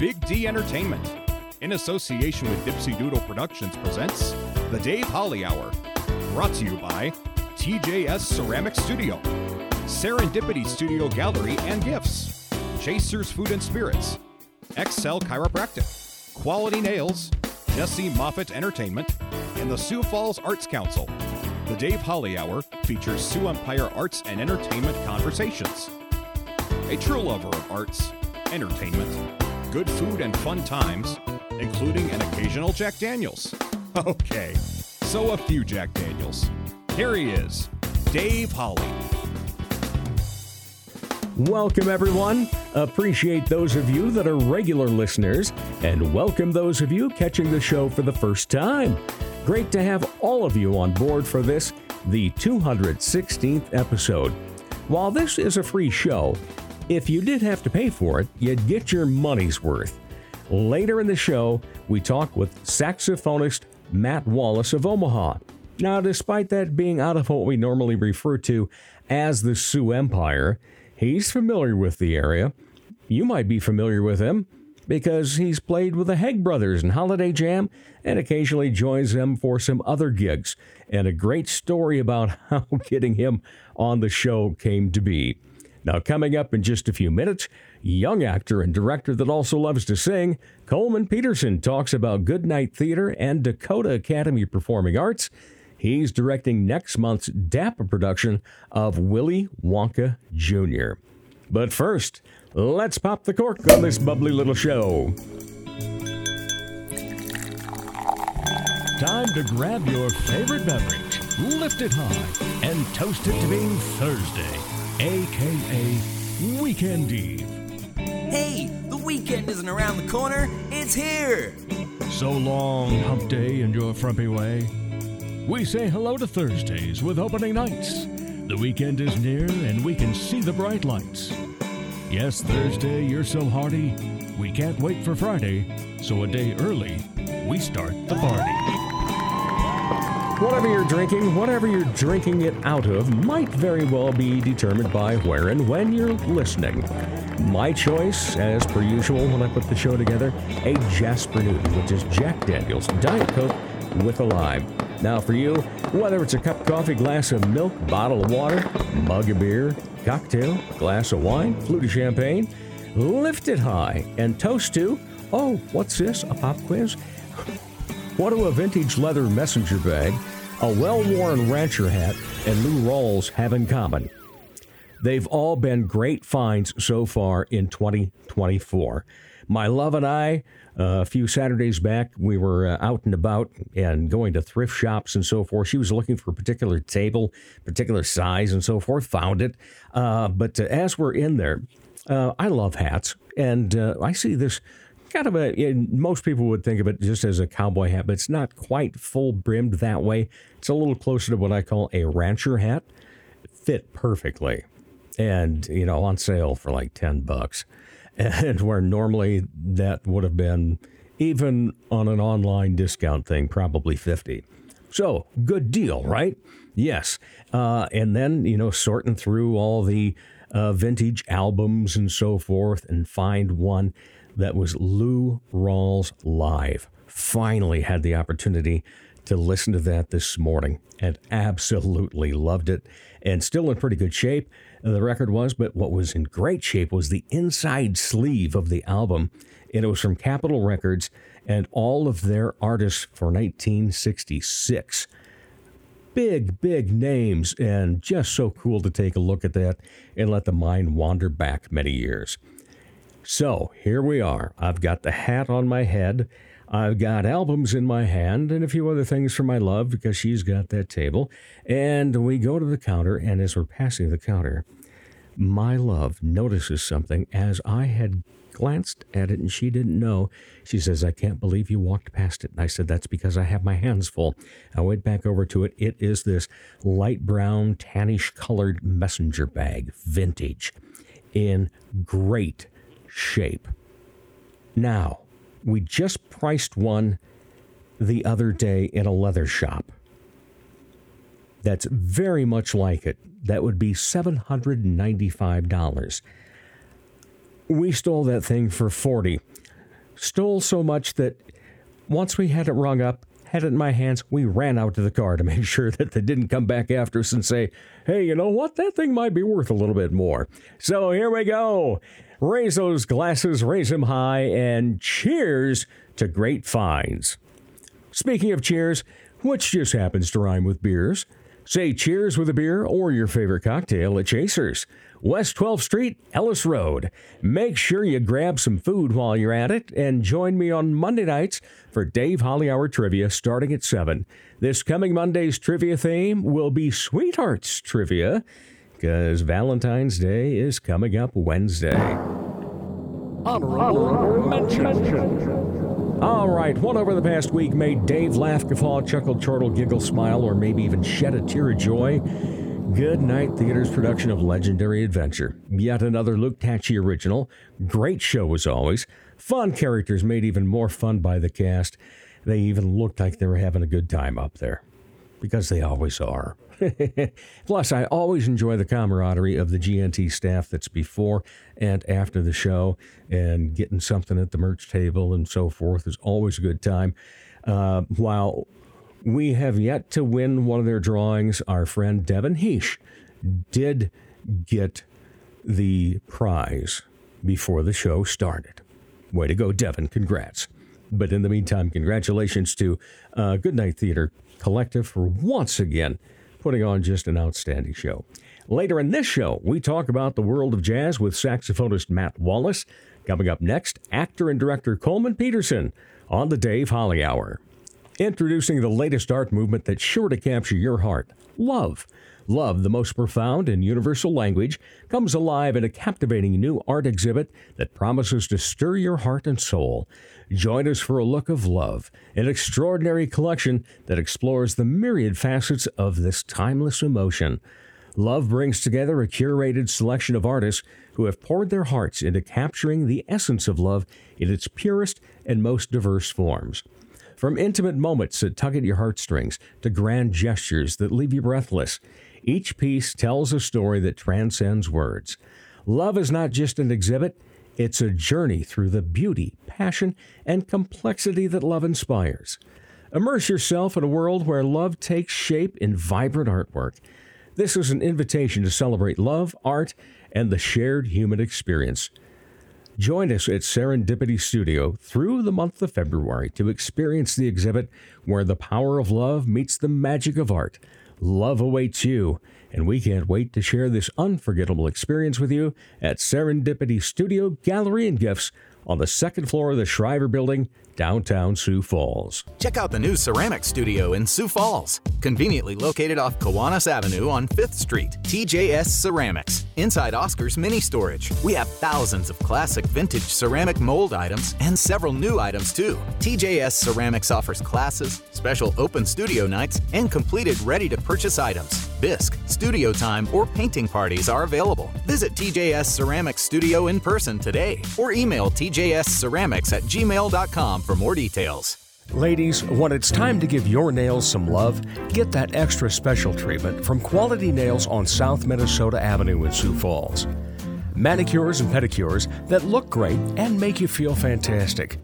Big D Entertainment, in association with Dipsy Doodle Productions, presents The Dave Holly Hour. Brought to you by TJS Ceramic Studio, Serendipity Studio Gallery and Gifts, Chasers Food and Spirits, Excel Chiropractic, Quality Nails, Jesse Moffat Entertainment, and the Sioux Falls Arts Council. The Dave Holly Hour features Sioux Empire arts and entertainment conversations. A true lover of arts, entertainment, good food, and fun times, including an occasional Jack Daniels. Okay, so a few Jack Daniels. Here he is, Dave Holly. Welcome, everyone. Appreciate those of you that are regular listeners, and welcome those of you catching the show for the first time. Great to have all of you on board for this, the 216th episode. While this is a free show, if you did have to pay for it, you'd get your money's worth. Later in the show, we talk with saxophonist Matt Wallace of Omaha. Now, despite that being out of what we normally refer to as the Sioux Empire, he's familiar with the area. You might be familiar with him because he's played with the Hegg Brothers and Holiday Jam and occasionally joins them for some other gigs. And a great story about how getting him on the show came to be. Now, coming up in just a few minutes, young actor and director that also loves to sing, Coleman Peterson talks about Goodnight Theater and Dakota Academy Performing Arts. He's directing next month's DAPA production of Willy Wonka Jr. But first, let's pop the cork on this bubbly little show. Time to grab your favorite beverage, lift it high, and toast it to being Thursday, aka Weekend Eve. Hey, the weekend isn't around the corner, it's here! So long, hump day and your frumpy way. We say hello to Thursdays with opening nights. The weekend is near and we can see the bright lights. Yes, Thursday, you're so hearty. We can't wait for Friday, so a day early, we start the party. Whatever you're drinking, whatever you're drinking it out of, might very well be determined by where and when you're listening. My choice, as per usual when I put the show together, a Jasper Newton, which is Jack Daniels Diet Coke with a lime. Now, for you, whether it's a cup of coffee, glass of milk, bottle of water, mug of beer, cocktail, glass of wine, flute of champagne, lift it high and toast to, oh, what's this? A pop quiz? What do a vintage leather messenger bag, a well worn rancher hat, and Lou Rawls have in common? They've all been great finds so far in 2024. My love and I, uh, a few Saturdays back, we were uh, out and about and going to thrift shops and so forth. She was looking for a particular table, particular size, and so forth. Found it. Uh, but uh, as we're in there, uh, I love hats, and uh, I see this kind of a most people would think of it just as a cowboy hat, but it's not quite full brimmed that way. It's a little closer to what I call a rancher hat. Fit perfectly, and you know on sale for like ten bucks, and where normally that would have been even on an online discount thing probably fifty. So good deal, right? Yes, uh, and then you know sorting through all the uh, vintage albums and so forth, and find one that was Lou Rawls Live. Finally had the opportunity to listen to that this morning and absolutely loved it and still in pretty good shape. The record was, but what was in great shape was the inside sleeve of the album. And it was from Capitol Records and all of their artists for 1966 big, big names, and just so cool to take a look at that and let the mind wander back many years. So here we are. I've got the hat on my head. I've got albums in my hand and a few other things for my love because she's got that table. And we go to the counter, and as we're passing the counter, my love notices something as I had glanced at it and she didn't know. She says, I can't believe you walked past it. And I said, That's because I have my hands full. I went back over to it. It is this light brown, tannish colored messenger bag, vintage, in great shape. Now, we just priced one the other day in a leather shop. That's very much like it. That would be $795. We stole that thing for 40. stole so much that once we had it rung up, had it in my hands, we ran out to the car to make sure that they didn't come back after us and say, hey, you know what? That thing might be worth a little bit more. So here we go. Raise those glasses, raise them high, and cheers to great finds. Speaking of cheers, which just happens to rhyme with beers, say cheers with a beer or your favorite cocktail at Chasers. West 12th Street, Ellis Road. Make sure you grab some food while you're at it and join me on Monday nights for Dave Holly Hour Trivia starting at 7. This coming Monday's trivia theme will be Sweethearts Trivia because Valentine's Day is coming up Wednesday. Honorable mention. All right, what over the past week made Dave laugh, guffaw, chuckle, chortle, giggle, smile, or maybe even shed a tear of joy? Good Night Theater's production of Legendary Adventure. Yet another Luke Tacci original. Great show as always. Fun characters made even more fun by the cast. They even looked like they were having a good time up there. Because they always are. Plus, I always enjoy the camaraderie of the GNT staff that's before and after the show, and getting something at the merch table and so forth is always a good time. Uh, while we have yet to win one of their drawings. Our friend Devin Heesh did get the prize before the show started. Way to go, Devin. Congrats. But in the meantime, congratulations to uh, Goodnight Theater Collective for once again putting on just an outstanding show. Later in this show, we talk about the world of jazz with saxophonist Matt Wallace. Coming up next, actor and director Coleman Peterson on the Dave Holly Hour. Introducing the latest art movement that's sure to capture your heart love. Love, the most profound and universal language, comes alive in a captivating new art exhibit that promises to stir your heart and soul. Join us for a look of love, an extraordinary collection that explores the myriad facets of this timeless emotion. Love brings together a curated selection of artists who have poured their hearts into capturing the essence of love in its purest and most diverse forms. From intimate moments that tug at your heartstrings to grand gestures that leave you breathless, each piece tells a story that transcends words. Love is not just an exhibit, it's a journey through the beauty, passion, and complexity that love inspires. Immerse yourself in a world where love takes shape in vibrant artwork. This is an invitation to celebrate love, art, and the shared human experience. Join us at Serendipity Studio through the month of February to experience the exhibit where the power of love meets the magic of art. Love awaits you, and we can't wait to share this unforgettable experience with you at Serendipity Studio Gallery and Gifts on the second floor of the Shriver Building, downtown Sioux Falls. Check out the new ceramic studio in Sioux Falls, conveniently located off Kiwanis Avenue on 5th Street. TJS Ceramics, inside Oscar's Mini Storage. We have thousands of classic vintage ceramic mold items and several new items too. TJS Ceramics offers classes, special open studio nights, and completed ready to purchase items. Bisque, studio time, or painting parties are available. Visit TJS Ceramics Studio in person today or email tjsceramics at gmail.com for more details. Ladies, when it's time to give your nails some love, get that extra special treatment from Quality Nails on South Minnesota Avenue in Sioux Falls. Manicures and pedicures that look great and make you feel fantastic.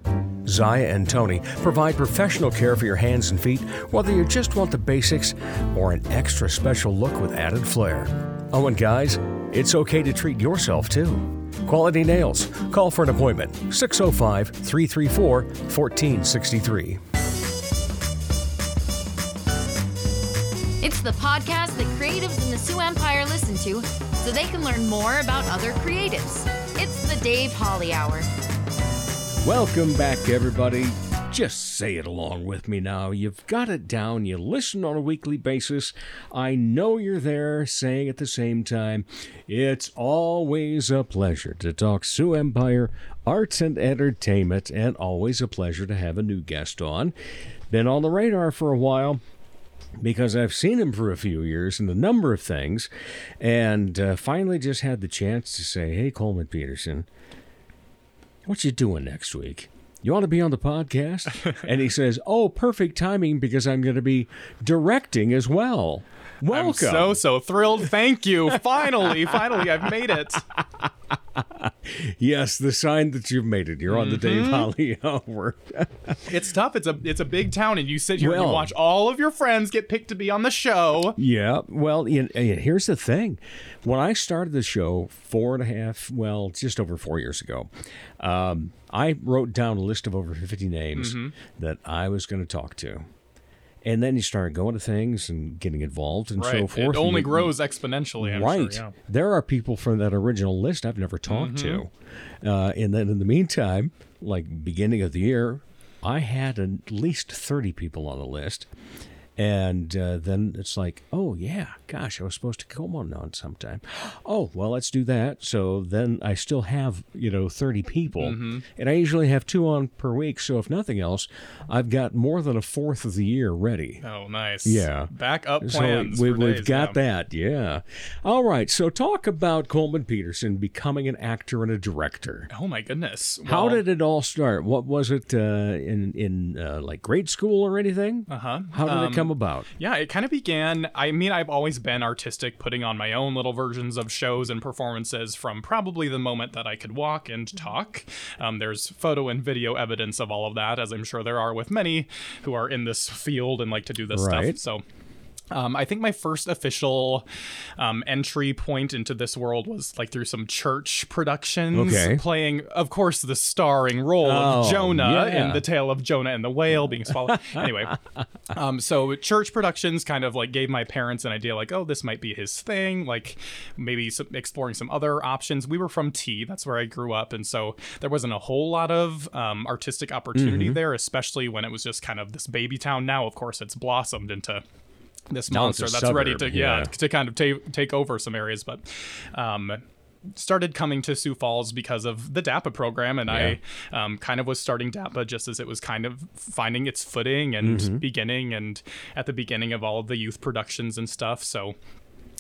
Zaya and Tony provide professional care for your hands and feet, whether you just want the basics or an extra special look with added flair. Oh, and guys, it's okay to treat yourself too. Quality Nails. Call for an appointment 605 334 1463. It's the podcast that creatives in the Sioux Empire listen to so they can learn more about other creatives. It's the Dave Holly Hour. Welcome back, everybody. Just say it along with me now. You've got it down. You listen on a weekly basis. I know you're there saying at the same time, it's always a pleasure to talk Sioux Empire, arts and entertainment, and always a pleasure to have a new guest on. Been on the radar for a while because I've seen him for a few years in a number of things, and uh, finally just had the chance to say, "Hey, Coleman Peterson, what you doing next week?" You want to be on the podcast? and he says, Oh, perfect timing because I'm going to be directing as well. Welcome. I'm so, so thrilled. Thank you. Finally, finally, I've made it. Yes, the sign that you've made it. You're on the Dave Mm-hmm. Holly Hour. It's tough. It's a it's a big town, and you sit here and Well- you watch all of your friends get picked to be on the show. Yeah. Well, you know, here's the thing. When I started the show four and a half, well, just over four years ago, um, I wrote down a list of over 50 names Mm-hmm. that I was going to talk to. And then you start going to things and getting involved and so Right. forth. It only grows exponentially. I'm right. Sure, yeah. There are people from that original list I've never talked to. Uh, and then in the meantime, like beginning of the year, I had at least 30 people on the list. And uh, then it's like, oh, yeah, gosh, I was supposed to come on on sometime. Oh, well, let's do that. So then I still have, you know, 30 people. And I usually have two on per week. So if nothing else, I've got more than a fourth of the year ready. Oh, nice. Yeah. Backup So plans. we, for we've days, got that, yeah. All right, so talk about Coleman Peterson becoming an actor and a director. Oh my goodness. How did it all start? What was it uh, in in uh, like grade school or anything? Uh Uh-huh. How did it Um, come about? Yeah, it kind of began. I mean, I've always been artistic, putting on my own little versions of shows and performances from probably the moment that I could walk and talk. Um, there's photo and video evidence of all of that, as I'm sure there are with many who are in this field and like to do this Right. stuff. So. Um, I think my first official um, entry point into this world was like through some church productions, Okay. playing, of course, the starring role Oh, of Jonah yeah. in the tale of Jonah and the whale being swallowed. anyway, um, so church productions kind of like gave my parents an idea, like, oh, this might be his thing, like maybe some, exploring some other options. We were from Tea, that's where I grew up, and so there wasn't a whole lot of um, artistic Mm-hmm. opportunity there, especially when it was just kind of this baby town. Now, of course, it's blossomed into this Now monster that's ready to yeah, yeah. to kind of ta- take over some areas, but. Um, started coming to Sioux Falls because of the DAPA program, and I um, kind of was starting DAPA just as it was kind of finding its footing and Mm-hmm. beginning, and at the beginning of all of the youth productions and stuff. So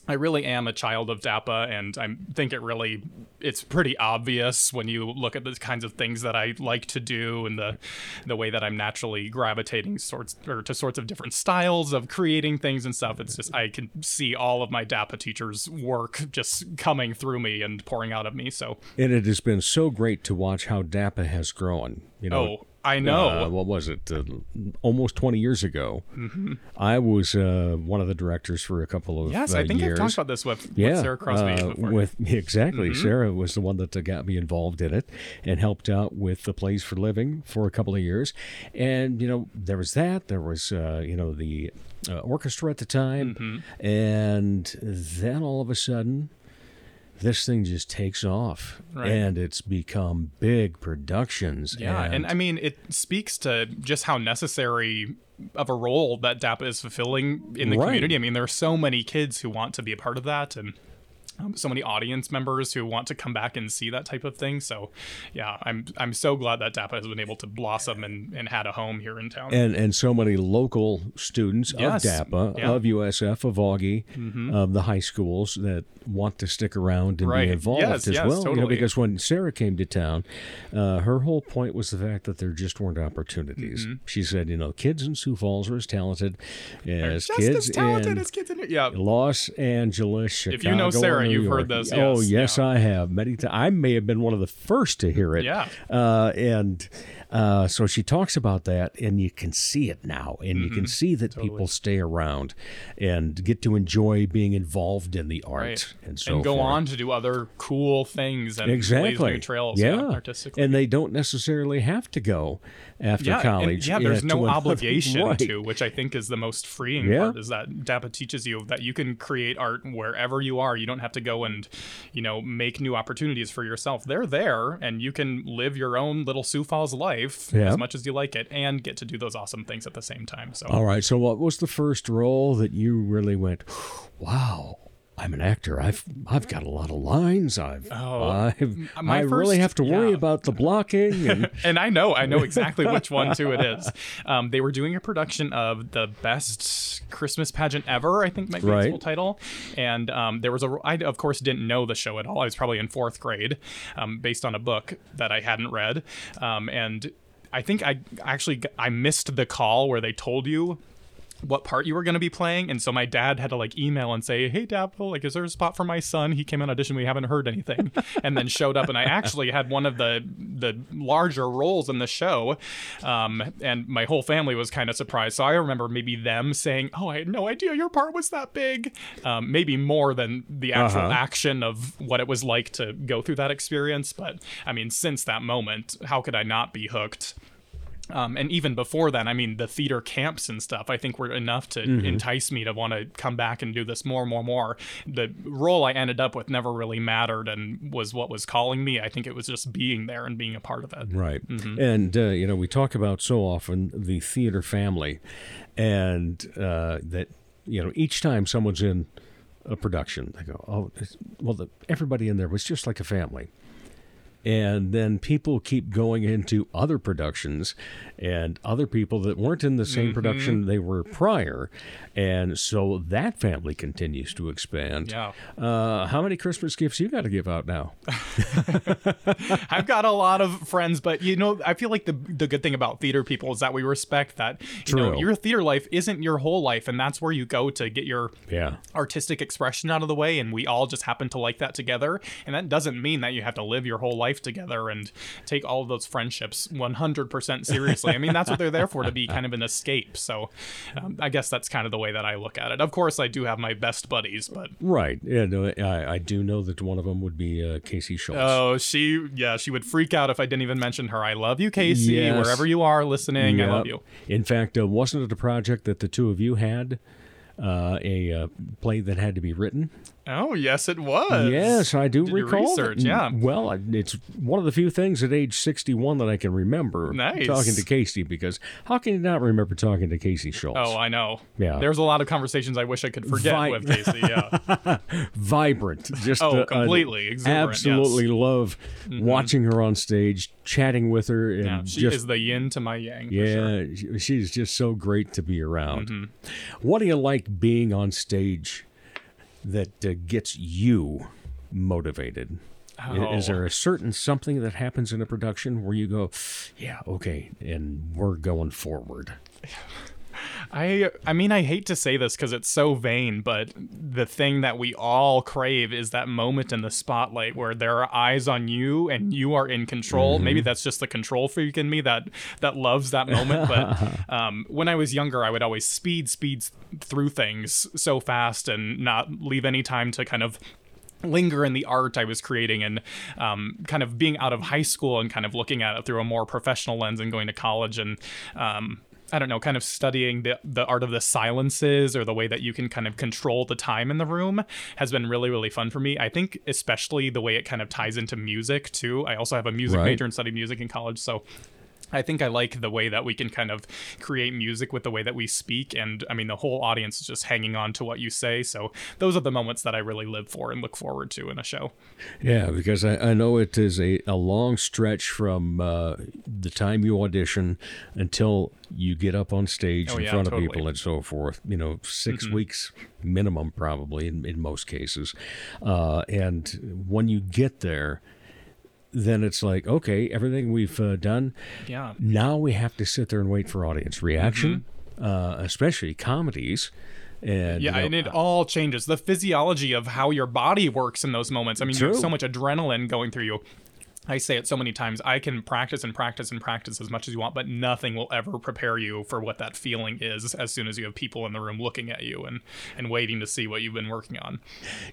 I really am a child of DAPA, and I think it really it's pretty obvious when you look at the kinds of things that I like to do and the the way that I'm naturally gravitating sorts or to sorts of different styles of creating things and stuff. It's just I can see all of my DAPA teachers' work just coming through me and pouring out of me. So And it has been so great to watch how DAPA has grown. You know, oh, I know. uh, what was it? Uh, almost 20 years ago, I was uh, one of the directors for a couple of Mm-hmm. yes, uh, I think years. I've talked about this with, yeah, with Sarah Crosby uh, before. with exactly. Mm-hmm. Sarah was the one that uh, got me involved in it and helped out with the plays for living for a couple of years. And you know, there was that. There was uh, you know the uh, orchestra at the time, Mm-hmm. and then all of a sudden. This thing just takes off, Right. and it's become big productions. Yeah, and, I mean, it speaks to just how necessary of a role that DAPA is fulfilling in the Right. community. I mean, there are so many kids who want to be a part of that, and um, so many audience members who want to come back and see that type of thing. So, yeah, I'm I'm so glad that DAPA has been able to blossom and, and had a home here in town. and and so many local students Yes. of DAPA, Yeah. Mm-hmm. of USF, of Augie, of the high schools that want to stick around and Right. be involved Yes, as yes, well. You know, because when Sarah came to town, uh, her whole point was the fact that there just weren't opportunities. She said, you know, kids in Sioux Falls are as talented as just kids as talented in as kids in yeah. Los Angeles, Chicago. If you know Sarah, you've heard York. this, Oh, yes, yes, yeah. I have many times. I may have been one of the first to hear it. Yeah. Uh, and uh, so she talks about that, and you can see it now, and you Mm-hmm. can see that people stay around and get to enjoy being involved in the art Right. and so and go forth. on to do other cool things and Exactly. new trails yeah. artistically. and they don't necessarily have to go after yeah, college. yeah, there's no obligation Right. to, which I think is the most freeing Yeah. part. Is that DAPA teaches you that you can create art wherever you are. You don't have to go and, you know, make new opportunities for yourself. They're there, and you can live your own little Sioux Falls life Yeah. as much as you like it, and get to do those awesome things at the same time. So. All right. So, what was the first role that you really went, "Wow, I'm an actor. I've I've got a lot of lines. I've, Oh, I've I really have to worry yeah. about the blocking and and I know, I know exactly which one too it is. Um, they were doing a production of the best Christmas pageant ever, I think might be Right. title. And um, there was a, I of course didn't know the show at all. I was probably in fourth grade, um, based on a book that I hadn't read. Um, and I think I actually I missed the call where they told you what part you were going to be playing and so my dad had to like email and say hey DAPA like is there a spot for my son? He came on audition we haven't heard anything. And then showed up and i actually had one of the the larger roles in the show um, and my whole family was kind of surprised. So i remember maybe them saying oh i had no idea your part was that big um, maybe more than the actual Uh-huh. action of what it was like to go through that experience. But i mean since that moment how could i not be hooked um, and even before then, I mean, the theater camps and stuff, I think were enough to Mm-hmm. entice me to want to come back and do this more, more, more. The role I ended up with never really mattered and was what was calling me. I think it was just being there and being a part of it. Right. And, uh, you know, we talk about so often the theater family and uh, that, you know, each time someone's in a production, they go, oh, well, the, everybody in there was just like a family. And then people keep going into other productions and other people that weren't in the same production they were prior. And so that family continues to expand. Yeah. Uh, how many Christmas gifts you got to give out now? I've got a lot of friends, but you know, I feel like the the good thing about theater people is that we respect that you know your theater life isn't your whole life, and that's where you go to get your Yeah. artistic expression out of the way, and we all just happen to like that together. And that doesn't mean that you have to live your whole life together and take all of those friendships 100% seriously. I mean, that's what they're there for to be kind of an escape. So um, I guess that's kind of the way that I look at it. Of course, I do have my best buddies, but Right. Yeah, no, I, I do know that one of them would be uh, Casey Schultz. Oh, she, yeah, she would freak out if I didn't even mention her. I love you, Casey. Yes. Wherever you are listening, I love you. In fact, uh, wasn't it a project that the two of you had? Uh, a uh, play that had to be written. Oh, yes, it was. Yes, I do Did recall. that. yeah. Well, it's one of the few things at age 61 that I can remember Nice. talking to Casey because how can you not remember talking to Casey Schultz? Oh, I know. Yeah. There's a lot of conversations I wish I could forget Vi- with Casey. Yeah. Vibrant. Just Oh, uh, completely exuberant, yes. Mm-hmm. absolutely love watching her on stage, chatting with her, and yeah. She just is the yin to my yang. For Yeah, Sure. she's just so great to be around. Mm-hmm. What do you like being on stage that uh, gets you motivated? I- Is Oh. there a certain something that happens in a production where you go, yeah, okay, and we're going forward? I I mean I hate to say this because it's so vain, but the thing that we all crave is that moment in the spotlight where there are eyes on you and you are in control. Maybe that's just the control freak in me that that loves that moment. But um, when I was younger, I would always speed speed through things so fast and not leave any time to kind of linger in the art I was creating and um, kind of being out of high school and kind of looking at it through a more professional lens and going to college and um, I don't know, kind of studying the the art of the silences or the way that you can kind of control the time in the room has been really really fun for me. I think especially the way it kind of ties into music too. I also have a music Right. major and studied music in college, so I think I like the way that we can kind of create music with the way that we speak. And I mean, the whole audience is just hanging on to what you say. So those are the moments that I really live for and look forward to in a show. Yeah, because I, I know it is a, a long stretch from uh, the time you audition until you get up on stage Oh, in yeah, front of people and so forth. You know, 6 weeks minimum, probably in, in most cases. Uh, and when you get there, then it's like, okay, everything we've uh, done, Yeah. now we have to sit there and wait for audience reaction, Mm-hmm. uh, especially comedies. And Yeah, you know, and it all changes the physiology of how your body works in those moments. I mean, you have so much adrenaline going through you. I say it so many times. I can practice and practice and practice as much as you want, but nothing will ever prepare you for what that feeling is as soon as you have people in the room looking at you and, and waiting to see what you've been working on.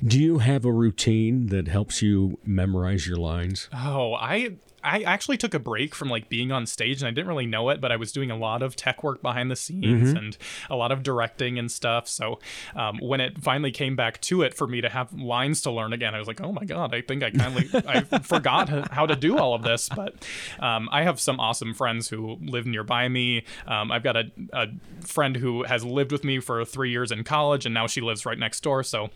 do you have a routine that helps you memorize your lines? Oh, I I actually took a break from like being on stage and I didn't really know it, but I was doing a lot of tech work behind the scenes and a lot of directing and stuff. So um, when it finally came back to it for me to have lines to learn again, I was like, oh my god, I think I kind of I forgot how to do all of this. But um, I have some awesome friends who live nearby me. Um, I've got a, a friend who has lived with me for three years in college and now she lives right next door. So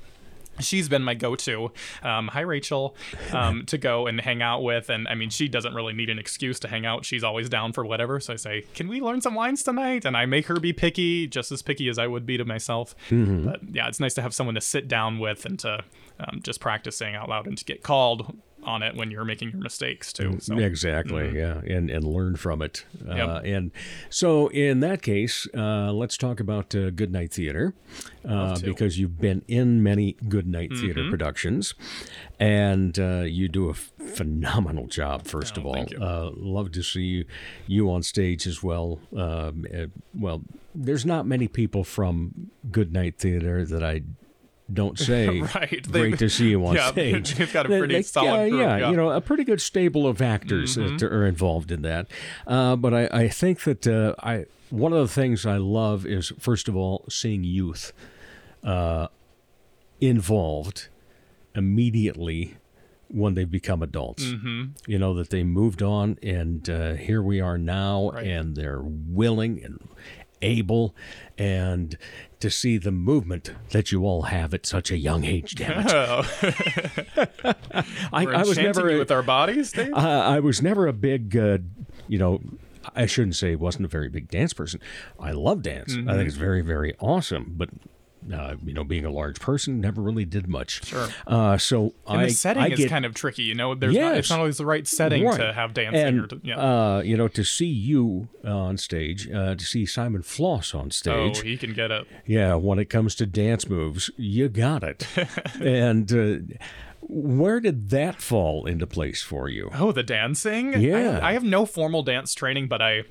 she's been my go-to um, hi rachel um, to go and hang out with and i mean she doesn't really need an excuse to hang out. She's always down for whatever. So i say can we learn some lines tonight? And i make her be picky just as picky as i would be to myself. But yeah it's nice to have someone to sit down with and to um, just practice saying out loud and to get called on it when you're making your mistakes too. So Exactly, yeah, and and learn from it. Uh, and so, in that case, uh, let's talk about uh, Good Night Theater uh, because you've been in many Good Night Mm-hmm. Theater productions, and uh, you do a f- phenomenal job. First of Oh, all, thank you. Uh, love to see you, you on stage as well. Um, uh, well, there's not many people from Good Night Theater that I. Don't say Right, they- great to see you on yeah, stage. they've got a pretty they- solid yeah, group, yeah, yeah. you know, a pretty good stable of actors that are involved in that. Uh, but I, I think that uh, I one of the things I love is first of all seeing youth uh, involved immediately when they become adults. Mm-hmm. You know that they moved on, and uh, here we are now, Right. and they're willing and able, and to see the movement that you all have at such a young age. Damn it! I, I was never you with our bodies, uh, I was never a big, uh, you know, I shouldn't say wasn't a very big dance person. I love dance. I think it's very, very awesome. But uh, you know, being a large person, never really did much. Sure. Uh, so and I, the setting I is get, kind of tricky. You know, there's not, it's not always the right setting Right. to have dancing. and or to, yeah. uh, you know, to see you on stage, uh, to see Simon Floss on stage. oh, he can get it. yeah, when it comes to dance moves, you got it. and uh, where did that fall into place for you? Oh, the dancing? I- Yeah. I, have no formal dance training, but I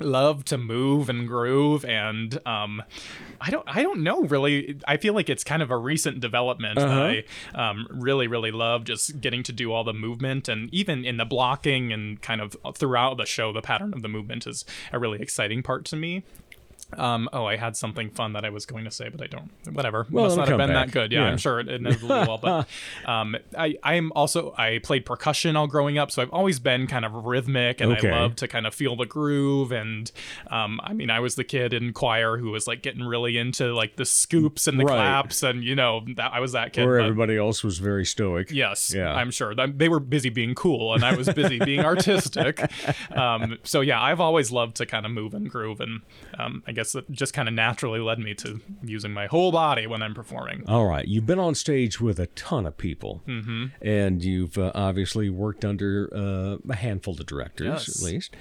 love to move and groove and um I don't I don't know really I feel like it's kind of a recent development Uh-huh. that I um really really love just getting to do all the movement and even in the blocking and kind of throughout the show the pattern of the movement is a really exciting part to me. Um, oh, I had something fun that I was going to say, but I don't. Whatever. Well, Must not have been back. that good. Yeah, Yeah. I'm sure it inevitably will. But um, I, I am also I played percussion all growing up, so I've always been kind of rhythmic, and Okay. I love to kind of feel the groove. And um, I mean, I was the kid in choir who was like getting really into like the scoops and the Right. claps, and you know, that I was that kid. Where everybody else was very stoic. Yes, Yeah. I'm sure they were busy being cool, and I was busy being artistic. Um, so yeah, I've always loved to kind of move and groove, and um, I guess it just kind of naturally led me to using my whole body when I'm performing. All right, you've been on stage with a ton of people, mm-hmm. and you've uh, obviously worked under uh, a handful of directors Yes. at least.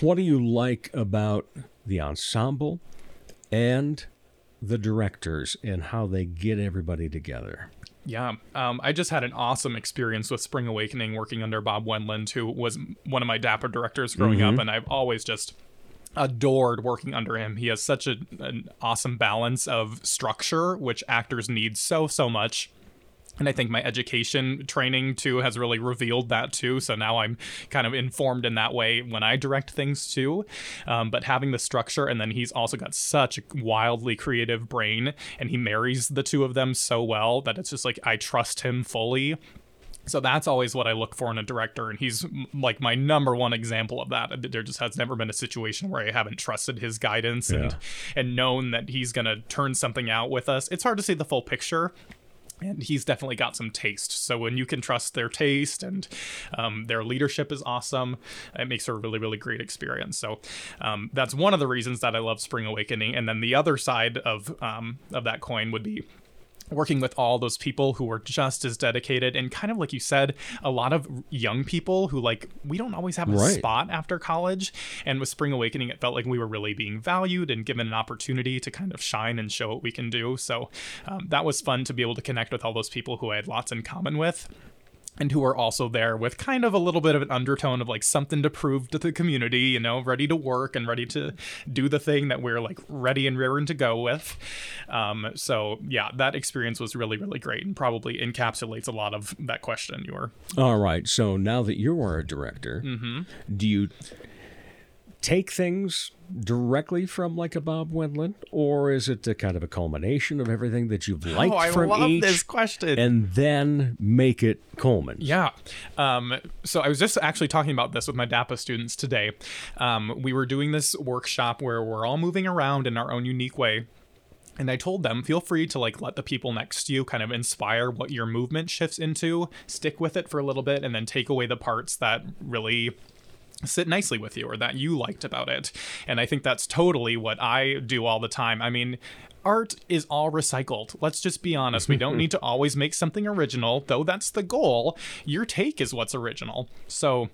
What do you like about the ensemble and the directors and how they get everybody together? Yeah, um, I just had an awesome experience with Spring Awakening working under Bob Wendland, who was one of my DAPA directors growing up, and I've always just adored working under him. He has such a, an awesome balance of structure, which actors need so, so much. And I think my education training too has really revealed that too. So now I'm kind of informed in that way when I direct things too. Um, but having the structure, and then he's also got such a wildly creative brain, and he marries the two of them so well that it's just like I trust him fully. So that's always what I look for in a director, and he's like my number one example of that. There just has never been a situation where I haven't trusted his guidance and and known that he's gonna turn something out with us. It's hard to see the full picture, and he's definitely got some taste. So when you can trust their taste and um, their leadership is awesome, it makes for a really really great experience. So um, that's one of the reasons that I love Spring Awakening. And then the other side of um, of that coin would be working with all those people who were just as dedicated and kind of like you said a lot of young people who like we don't always have a Right. spot after college. And with spring awakening it felt like we were really being valued and given an opportunity to kind of shine and show what we can do. So um, that was fun to be able to connect with all those people who i had lots in common with and who are also there with kind of a little bit of an undertone of like something to prove to the community, you know, ready to work and ready to do the thing that we're like ready and raring to go with. Um, so yeah, that experience was really, really great and probably encapsulates a lot of that question you were. All right, so now that you are a director, Mm-hmm. do you take things directly from like a Bob Wendland, or is it a kind of a culmination of everything that you've liked oh, I from love each, this question. and then make it Coleman? Yeah. Um, so I was just actually talking about this with my DAPA students today. Um, we were doing this workshop where we're all moving around in our own unique way. And I told them, feel free to like let the people next to you kind of inspire what your movement shifts into, stick with it for a little bit, and then take away the parts that really sit nicely with you or that you liked about it. And I think that's totally what I do all the time. I mean, art is all recycled. Let's just be honest. We don't need to always make something original, though that's the goal. Your take is what's original. So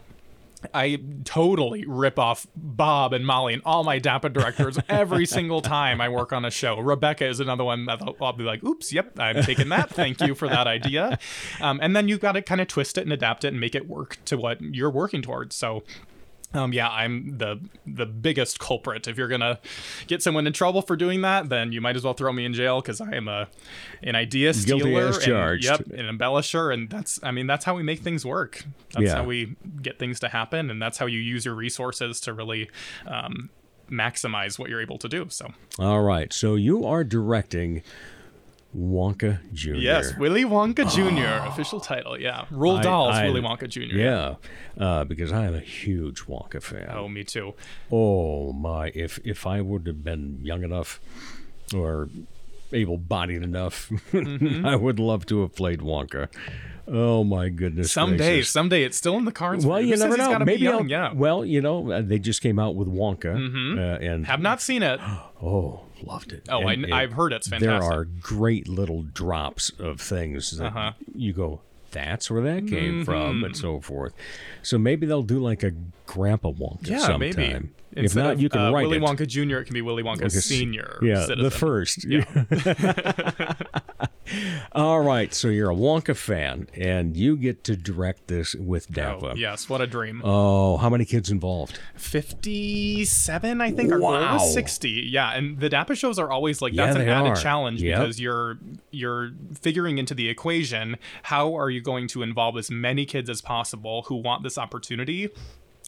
I totally rip off Bob and Molly and all my DAPA directors every single time I work on a show. Rebecca is another one that I'll, I'll be like, oops, yep, I'm taking that. Thank you for that idea. Um, and then you've got to kind of twist it and adapt it and make it work to what you're working towards. So um, yeah, I'm the the biggest culprit. If you're gonna get someone in trouble for doing that, then you might as well throw me in jail because I am a an idea stealer, and- yep, an embellisher, and that's I mean that's how we make things work. That's Yeah. how we get things to happen, and that's how you use your resources to really um, maximize what you're able to do. So All right. So you are directing Wonka Jr. yes, Willy Wonka Jr. official title. Yeah, Roald I- Dahl's I- Willy Wonka Jr. Yeah, uh, because I am a huge Wonka fan. Oh, me too. Oh my! If if I would have been young enough or able-bodied enough, Mm-hmm. I would love to have played Wonka. Oh my goodness! Someday, gracious. someday, it's still in the cards. Well, you never know. Maybe young? Yeah. Mm-hmm. Well, you know, uh, they just came out with Wonka, uh, and Have not seen it. oh, loved it. Oh, And I, I've heard it's fantastic. There are great little drops of things that Uh-huh. you go, that's where that came from, Mm-hmm. and so forth. So maybe they'll do like a Grandpa Wonka yeah, sometime. maybe. If not, of, you can uh, write Willy it. Wonka Jr. It can be Willy Wonka s- Senior. Yeah, citizen. the first. All right, so you're a Wonka fan, and you get to direct this with Oh, yes, what a dream. Oh, how many kids involved? 57 i think our goal Wow. was 60 yeah and the dapa shows are always like Yeah, that's an added are. challenge Yep. because you're you're figuring into the equation how are you going to involve as many kids as possible who want this opportunity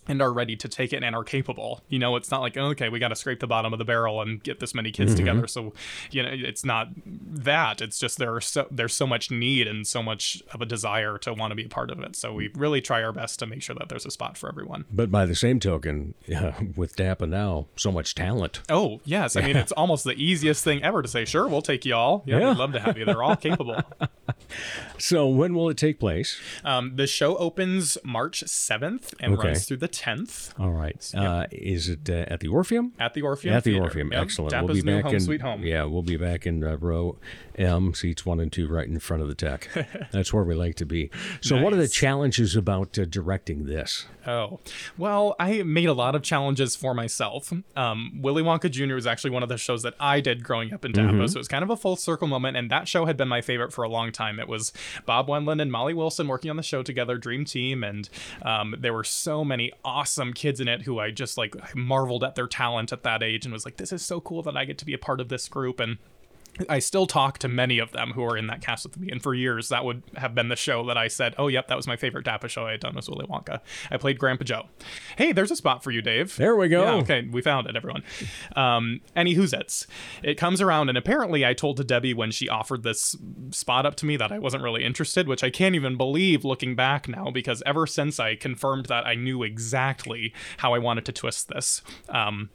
and are ready to take it and are capable. You know, it's not like okay, we got to scrape the bottom of the barrel and get this many kids Mm-hmm. together. So, you know, it's not that. It's just there are so there's so much need and so much of a desire to want to be a part of it. So we really try our best to make sure that there's a spot for everyone. But by the same token, uh, with DAPA now, so much talent. Oh, yes. I mean, it's almost the easiest thing ever to say, sure, we'll take you all. Yeah, Yeah. we'd love to have you. They're all capable. So when will it take place? Um, the show opens March 7th and Okay. runs through the 10th All right. Uh, is it uh, at the Orpheum? at the Orpheum. At the Theater. Orpheum, Yep. excellent. We'll be new back home, in sweet home. Yeah, we'll be back in uh, row M, seats one and two, right in front of the tech. That's where we like to be. So, what are the challenges about uh, directing this? Oh, well, I made a lot of challenges for myself. Um, Willy Wonka Jr. was actually one of the shows that I did growing up in DAPA, Mm-hmm. so it was kind of a full circle moment, and that show had been my favorite for a long time. It was Bob Wendland and Molly Wilson working on the show together, Dream Team, and um, there were so many awesome kids in it who I just like marveled at their talent at that age and was like, this is so cool that I get to be a part of this group. And I still talk to many of them who are in that cast with me, and for years that would have been the show that I said, "Oh, yep, that was my favorite DAPA show I had done was Willy Wonka." I played Grandpa Joe. Hey, there's a spot for you, Dave. There we go. Yeah, okay, we found it, everyone. Um, any who's it's. It comes around, and apparently I told to Debbie when she offered this spot up to me that I wasn't really interested, which I can't even believe looking back now because ever since I confirmed that, I knew exactly how I wanted to twist this. Um,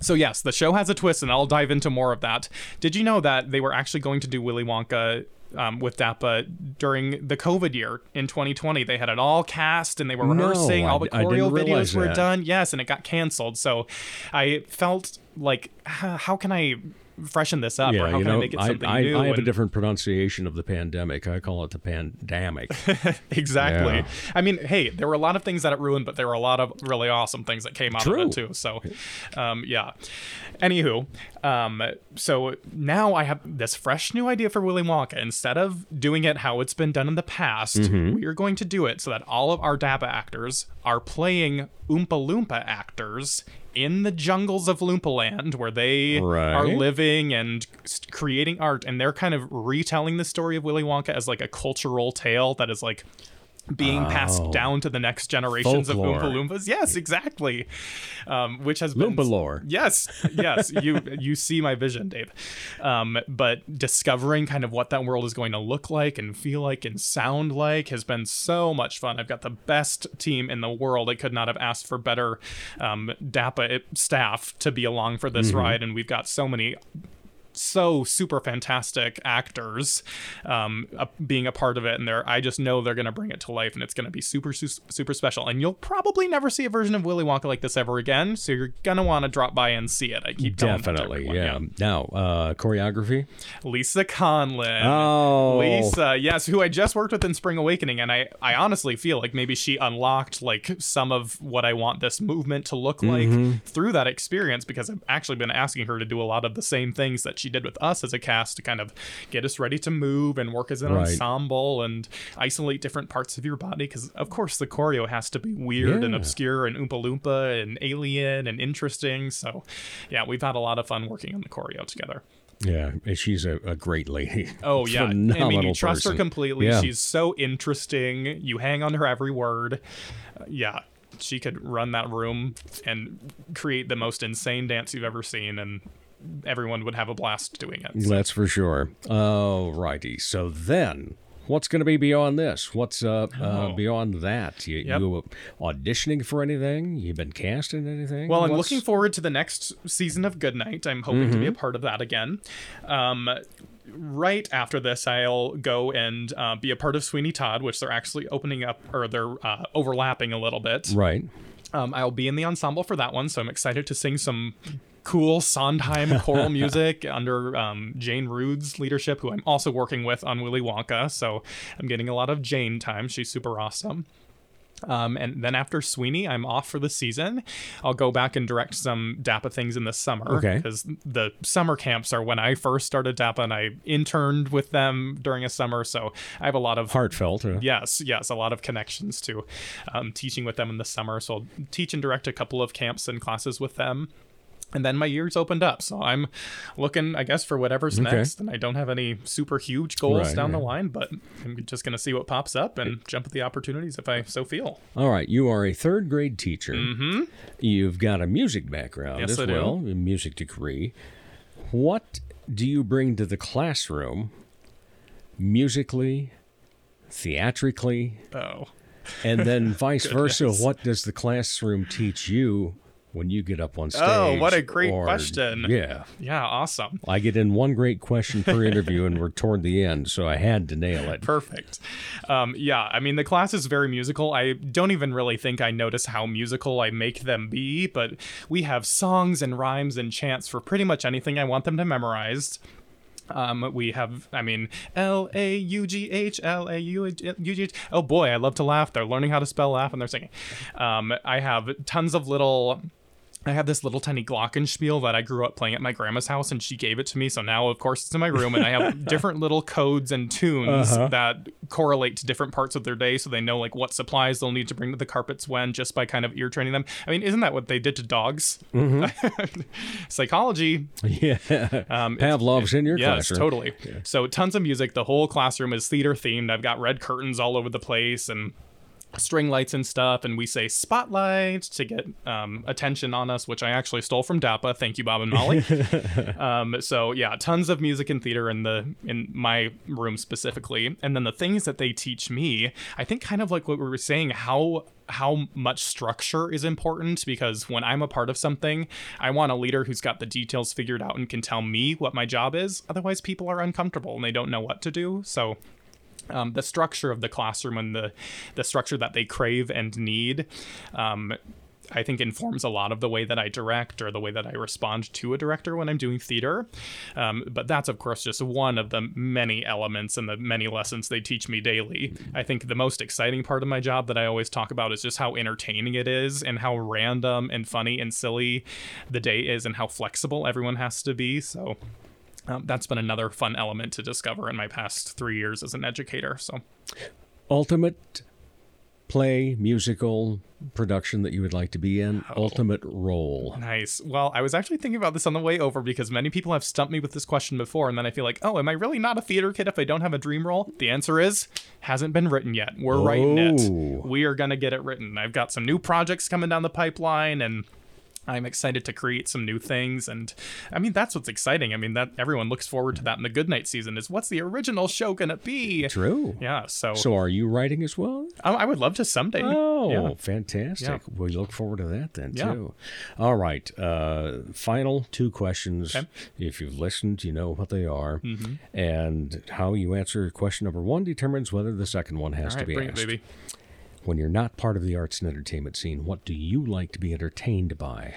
so yes, the show has a twist, and I'll dive into more of that. Did you know that they were actually going to do Willy Wonka um, with DAPA during the COVID year in 2020? They had it all cast, and they were No, rehearsing. all the I- I didn't choreo realize videos were that. done. Yes, and it got canceled. So I felt like, how can I freshen this up, or how can know, I make it something I, new? I have a different pronunciation of the pandemic. I call it the pandemic. exactly. Yeah. I mean, hey, there were a lot of things that it ruined, but there were a lot of really awesome things that came out True. of it too. So, um, yeah. Anywho, um, so now I have this fresh new idea for Willy Wonka. Instead of doing it how it's been done in the past, Mm-hmm. we are going to do it so that all of our DAPA actors are playing Oompa Loompa actors in the jungles of Loompa Land where they are living and creating art and they're kind of retelling the story of Willy Wonka as like a cultural tale that is like being passed Oh. down to the next generations Folklore. of Oompa Loompas. Yes, exactly. Um, which has been Loompa lore. Yes, yes. you you see my vision, Dave. Um, but discovering kind of what that world is going to look like and feel like and sound like has been so much fun. I've got the best team in the world. I could not have asked for better um, DAPA staff to be along for this ride, and we've got so many so super fantastic actors um, uh, being a part of it and they're i just know they're going to bring it to life and it's going to be super su- super special and you'll probably never see a version of willy wonka like this ever again so you're going to want to drop by and see it i keep Definitely, everyone, yeah. Now, uh, choreography. lisa conlin Oh. lisa yes who i just worked with in spring awakening and i i honestly feel like maybe she unlocked like some of what i want this movement to look like Mm-hmm. through that experience because i've actually been asking her to do a lot of the same things that she did with us as a cast to kind of get us ready to move and work as an Right. ensemble and isolate different parts of your body because of course the choreo has to be weird and obscure and oompa loompa and alien and interesting so yeah we've had a lot of fun working on the choreo together Yeah, she's a, a great lady. Oh yeah, I mean you trust her completely. Yeah. She's so interesting. You hang on her every word. Uh, yeah, she could run that room and create the most insane dance you've ever seen, and everyone would have a blast doing it. So- That's for sure. All righty. So then, what's going to be beyond this? What's uh, uh Oh. beyond that? You, Yep. you auditioning for anything? You've been cast in anything? Well, I'm What's- looking forward to the next season of Goodnight. I'm hoping to be a part of that again. Um, right after this, I'll go and uh, be a part of Sweeney Todd, which they're actually opening up or they're uh, overlapping a little bit. Right. Um, I'll be in the ensemble for that one, so I'm excited to sing some cool Sondheim choral music under um, Jane Rude's leadership, who I'm also working with on Willy Wonka. So I'm getting a lot of Jane time. She's super awesome. Um, and then after Sweeney, I'm off for the season. I'll go back and direct some DAPA things in the summer. Okay. Because the summer camps are when I first started DAPA and I interned with them during a summer. So I have a lot of Heartfelt. Yes, yes, a lot of connections to um, teaching with them in the summer. So I'll teach and direct a couple of camps and classes with them. And then my year's opened up. So I'm looking, I guess, for whatever's Okay. next. And I don't have any super huge goals Right, down the line, but I'm just going to see what pops up and jump at the opportunities if I so feel. All right. You are a third grade teacher. Mm-hmm. You've got a music background Yes, as I do. well, a music degree. What do you bring to the classroom musically, theatrically, Oh. and then vice versa? What does the classroom teach you when you get up on stage? Oh, what a great Or- question. Yeah. Yeah, awesome. I get in one great question per interview, and we're toward the end, so I had to nail it. Perfect. Um, yeah, I mean, the class is very musical. I don't even really think I notice how musical I make them be, but we have songs and rhymes and chants for pretty much anything I want them to memorize. Um, we have, I mean, L A U G H L A U G H. Oh boy, I love to laugh. They're learning how to spell laugh and they're singing. Um, I have tons of little. I have this little tiny glockenspiel that I grew up playing at my grandma's house, and she gave it to me. So now, of course, it's in my room, and I have different little codes and tunes that correlate to different parts of their day, so they know like what supplies they'll need to bring to the carpets when, just by kind of ear training them. I mean, isn't that what they did to dogs? Psychology Yeah. um, Pavlov's in your yes, classroom. totally. So tons of music. The whole classroom is theater themed. I've got red curtains all over the place and string lights and stuff. And we say spotlight to get um, attention on us, which I actually stole from DAPA. Thank you, Bob and Molly. um, so yeah, tons of music and theater in the in my room specifically. And then the things that they teach me, I think kind of like what we were saying, how how much structure is important because when I'm a part of something, I want a leader who's got the details figured out and can tell me what my job is. Otherwise, people are uncomfortable and they don't know what to do. So, um, the structure of the classroom and the the structure that they crave and need. Um, I think informs a lot of the way that I direct or the way that I respond to a director when I'm doing theater. Um, but that's, of course, just one of the many elements and the many lessons they teach me daily. I think the most exciting part of my job that I always talk about is just how entertaining it is and how random and funny and silly the day is and how flexible everyone has to be. So. Um, that's been another fun element to discover in my past three years as an educator. So, Ultimate play, musical production that you would like to be in? Oh. Ultimate role. Nice. Well, I was actually thinking about this on the way over because many people have stumped me with this question before, and then I feel like, oh, am I really not a theater kid if I don't have a dream role? The answer is hasn't been written yet. We're writing Oh. it. We are gonna get it written. I've got some new projects coming down the pipeline, and I'm excited to create some new things, and I mean that's what's exciting. I mean that everyone looks forward to that in the Goodnight season. Is what's the original show gonna be? True. Yeah. So, So are you writing as well? I, I would love to someday. Oh, Yeah. fantastic. Yeah. We look forward to that then, Yeah. too. All right. Uh, final two questions. Okay. If you've listened, you know what they are. Mm-hmm. And how you answer question number one determines whether the second one has to be bring it, baby. When you're not part of the arts and entertainment scene, what do you like to be entertained by?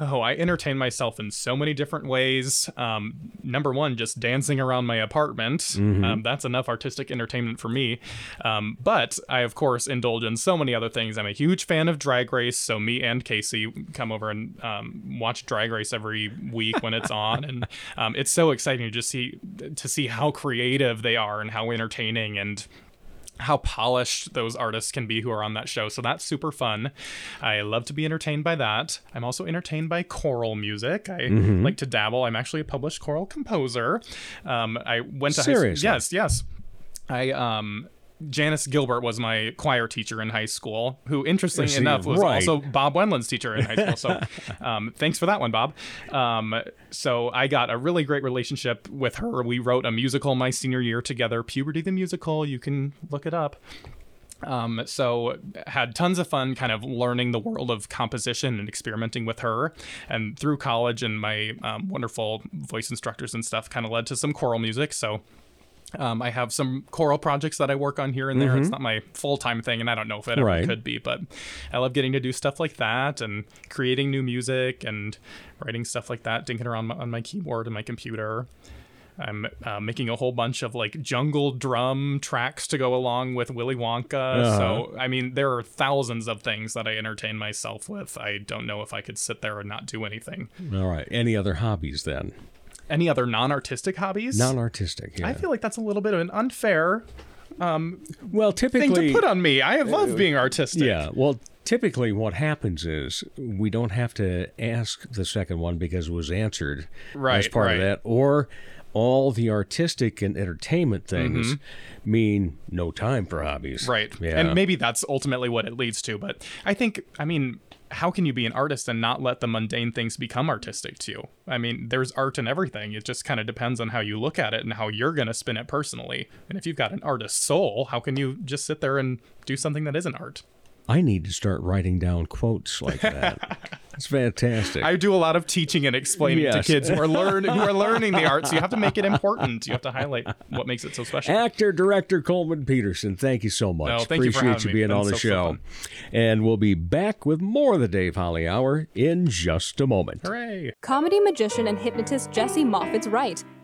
Oh, I entertain myself in so many different ways. Um, number one, just dancing around my apartment. Um, that's enough artistic entertainment for me. Um, but I, of course, indulge in so many other things. I'm a huge fan of Drag Race, so me and Casey come over and um, watch Drag Race every week when it's on, and um, it's so exciting to just see to see how creative they are and how entertaining and how polished those artists can be who are on that show. So that's super fun. I love to be entertained by that. I'm also entertained by choral music. I like to dabble. I'm actually a published choral composer. Um, I went to Seriously? high school. Yes, yes. I um Janice Gilbert was my choir teacher in high school, who interestingly enough was right. also Bob Wendland's teacher in high school. So um, thanks for that one, Bob. Um, so I got a really great relationship with her. We wrote a musical my senior year together, Puberty the Musical. You can look it up. Um, so had tons of fun kind of learning the world of composition and experimenting with her and through college and my um, wonderful voice instructors and stuff kind of led to some choral music so um, I have some choral projects that I work on here and there. It's not my full time thing, and I don't know if it ever Right. could be, but I love getting to do stuff like that and creating new music and writing stuff like that, dinking around my, on my keyboard and my computer. I'm uh, making a whole bunch of like jungle drum tracks to go along with Willy Wonka. So, I mean, there are thousands of things that I entertain myself with. I don't know if I could sit there and not do anything. All right. Any other hobbies then? Any other non artistic hobbies? Non artistic. Yeah. I feel like that's a little bit of an unfair um, well, typically thing to put on me. I love being artistic. Yeah. Well, typically what happens is we don't have to ask the second one because it was answered as part right. of that, or all the artistic and entertainment things mean no time for hobbies. Mm-hmm. Right. Yeah. And maybe that's ultimately what it leads to. But I think, I mean, how can you be an artist and not let the mundane things become artistic to you? I mean, there's art in everything. It just kind of depends on how you look at it and how you're going to spin it personally. And if you've got an artist's soul, how can you just sit there and do something that isn't art? I need to start writing down quotes like that. it's fantastic. I do a lot of teaching and explaining Yes. to kids who are learn who are learning the arts. So you have to make it important. You have to highlight what makes it so special. Actor, director Coleman Peterson, thank you so much. No, thank you for Appreciate having you me. being on the so, so show. fun. and we'll be back with more of the Dave Holly Hour in just a moment. Hooray! Comedy magician and hypnotist Jesse Moffitt's right.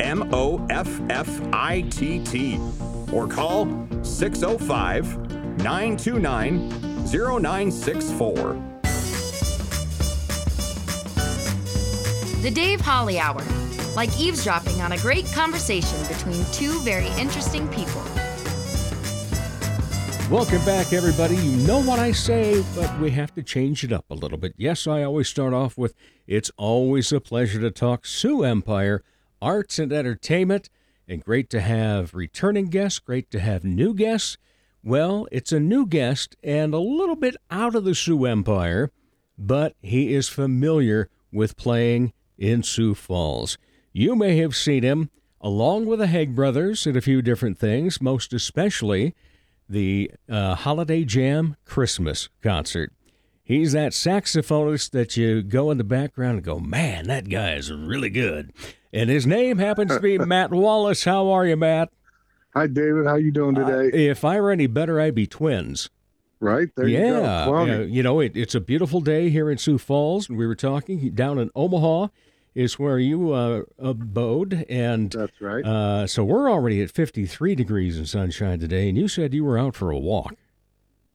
M O F F I T T. Or call 605 929 0964. The Dave Holly Hour, like eavesdropping on a great conversation between two very interesting people. Welcome back, everybody. You know what I say, but we have to change it up a little bit. Yes, I always start off with It's always a pleasure to talk Sioux Empire, arts and entertainment, and great to have returning guests, great to have new guests. Well, it's a new guest and a little bit out of the Sioux Empire, but he is familiar with playing in Sioux Falls. You may have seen him along with the Hegg brothers at a few different things, most especially the uh, Holiday Jam Christmas concert. He's that saxophonist that you go in the background and go, man, that guy is really good. And his name happens to be Matt Wallace. How are you, Matt? Hi, David. How you doing today? If I were any better, I'd be twins. right there, yeah, you go. Yeah, you know, it, it's a beautiful day here in Sioux Falls, and we were talking down in Omaha is where you uh, abode, and That's right. uh, so we're already at 53 degrees and sunshine today. And you said you were out for a walk.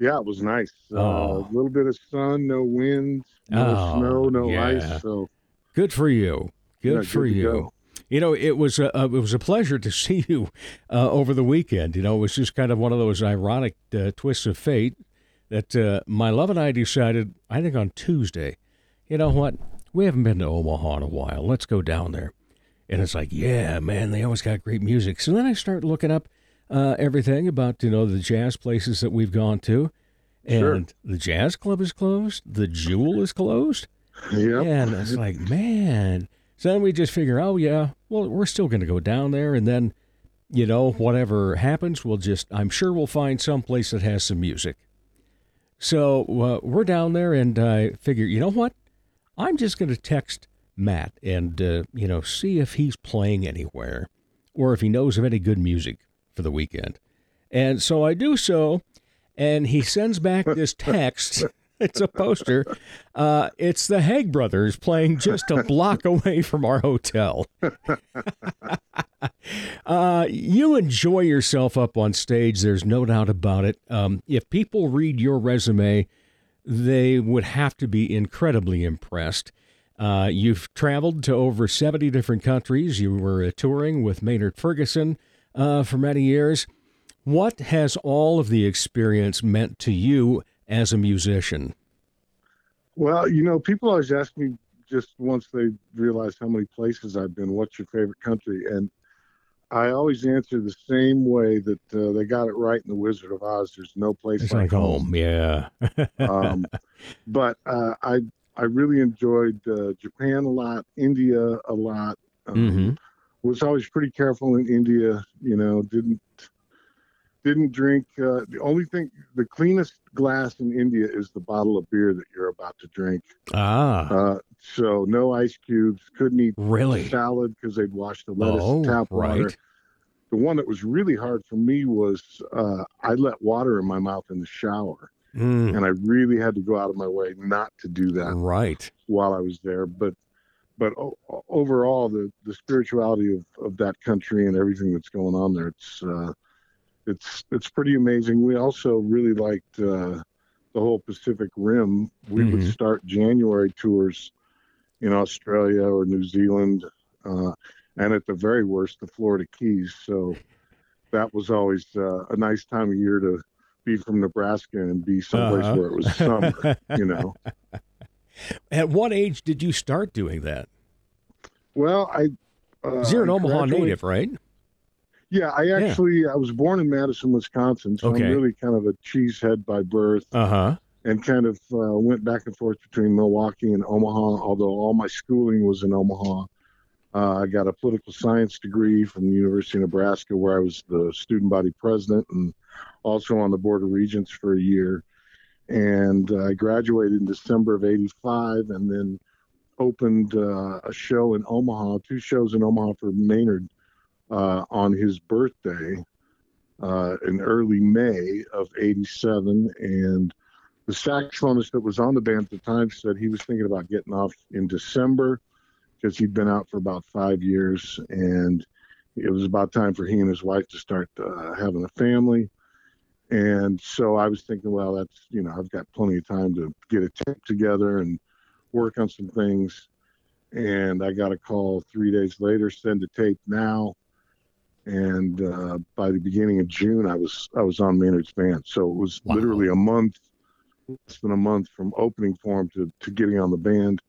Yeah, it was nice. Uh, Oh. A little bit of sun, no wind, no Oh, snow, no yeah. ice. So Good for you. Good Yeah, for good you. go. You know, it was a, uh, it was a pleasure to see you uh, over the weekend. You know, it was just kind of one of those ironic uh, twists of fate that uh, my love and I decided. I think on Tuesday, you know what? We haven't been to Omaha in a while. Let's go down there. And it's like, yeah, man, they always got great music. So then I start looking up uh, everything about you know the jazz places that we've gone to, and Sure. the jazz club is closed. The Jewel is closed. Yeah, And it's like, man. So then we just figure, oh yeah, well we're still going to go down there, and then, you know, whatever happens, we'll just, I'm sure we'll find some place that has some music. So uh, we're down there, and I figure, you know what? I'm just going to text Matt and uh, you know see if he's playing anywhere, or if he knows of any good music for the weekend. And so I do so, and he sends back this text. It's a poster. Uh, it's the Hegg brothers playing just a block away from our hotel. uh, you enjoy yourself up on stage. There's no doubt about it. Um, if people read your resume, they would have to be incredibly impressed. Uh, you've traveled to over 70 different countries. You were uh, touring with Maynard Ferguson uh, for many years. What has all of the experience meant to you as a musician? Well, you know, people always ask me just once they realize how many places I've been, what's your favorite country? And I always answer the same way that uh, they got it right in The Wizard of Oz. There's no place like, like home, yeah. um, but uh, I I really enjoyed uh, Japan a lot, India a lot. Um, Mhm. Was always pretty careful in India. You know, didn't didn't drink. Uh, the only thing, the cleanest glass in India is the bottle of beer that you're about to drink. ah, Uh, so no ice cubes. Couldn't eat really? salad because they'd wash the lettuce Oh, tap water. right. The one that was really hard for me was uh, I let water in my mouth in the shower, Mm, and I really had to go out of my way not to do that right. while I was there. But but o- overall, the the spirituality of, of that country and everything that's going on there, it's uh, it's it's pretty amazing. We also really liked uh, the whole Pacific Rim. We would Mhm. start January tours in Australia or New Zealand, uh, and at the very worst, the Florida Keys. So that was always uh, a nice time of year to be from Nebraska and be someplace Uh-huh. where it was summer. you know. At what age did you start doing that? Well, I. Uh, you're an I Omaha native, right? Yeah, I actually I was born in Madison, Wisconsin, so Okay. I'm really kind of a cheesehead by birth, Uh huh. and kind of uh, went back and forth between Milwaukee and Omaha. Although all my schooling was in Omaha, uh, I got a political science degree from the University of Nebraska, where I was the student body president and also on the board of regents for a year. And I graduated in December of '85, and then opened uh, a show in Omaha, two shows in Omaha for Maynard uh, on his birthday uh, in early May of 87. And the saxophonist that was on the band at the time said he was thinking about getting off in December because he'd been out for about five years. And it was about time for he and his wife to start uh, having a family. And so I was thinking, well, that's, you know, I've got plenty of time to get a tape together and work on some things. And I got a call three days later, send a tape now and uh, by the beginning of June, I was I was on Maynard's band. So it was Wow. literally a month, less than a month from opening for him to, to getting on the band,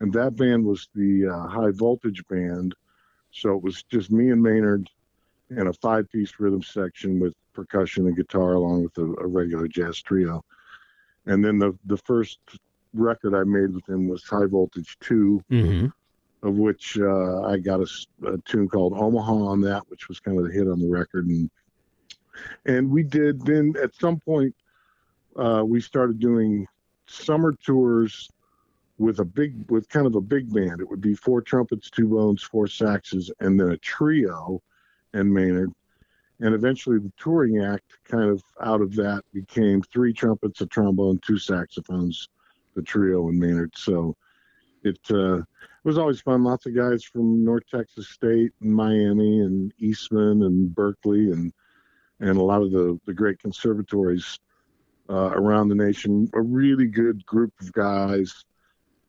and that band was the uh, High Voltage band. So it was just me and Maynard, and a five-piece rhythm section with percussion and guitar, along with a, a regular jazz trio. And then the the first record I made with him was High Voltage Two, Mm-hmm. of which uh, I got a tune called Omaha on that, which was kind of the hit on the record, and and we did. Then at some point, uh, we started doing summer tours with a big, with kind of a big band. It would be four trumpets, two bones, four saxes, and then a trio, and Maynard. And eventually, the touring act kind of out of that became three trumpets, a trombone, two saxophones, the trio, and Maynard. So it uh, was always fun. Lots of guys from North Texas State and Miami and Eastman and Berklee and and a lot of the the great conservatories uh, around the nation. A really good group of guys.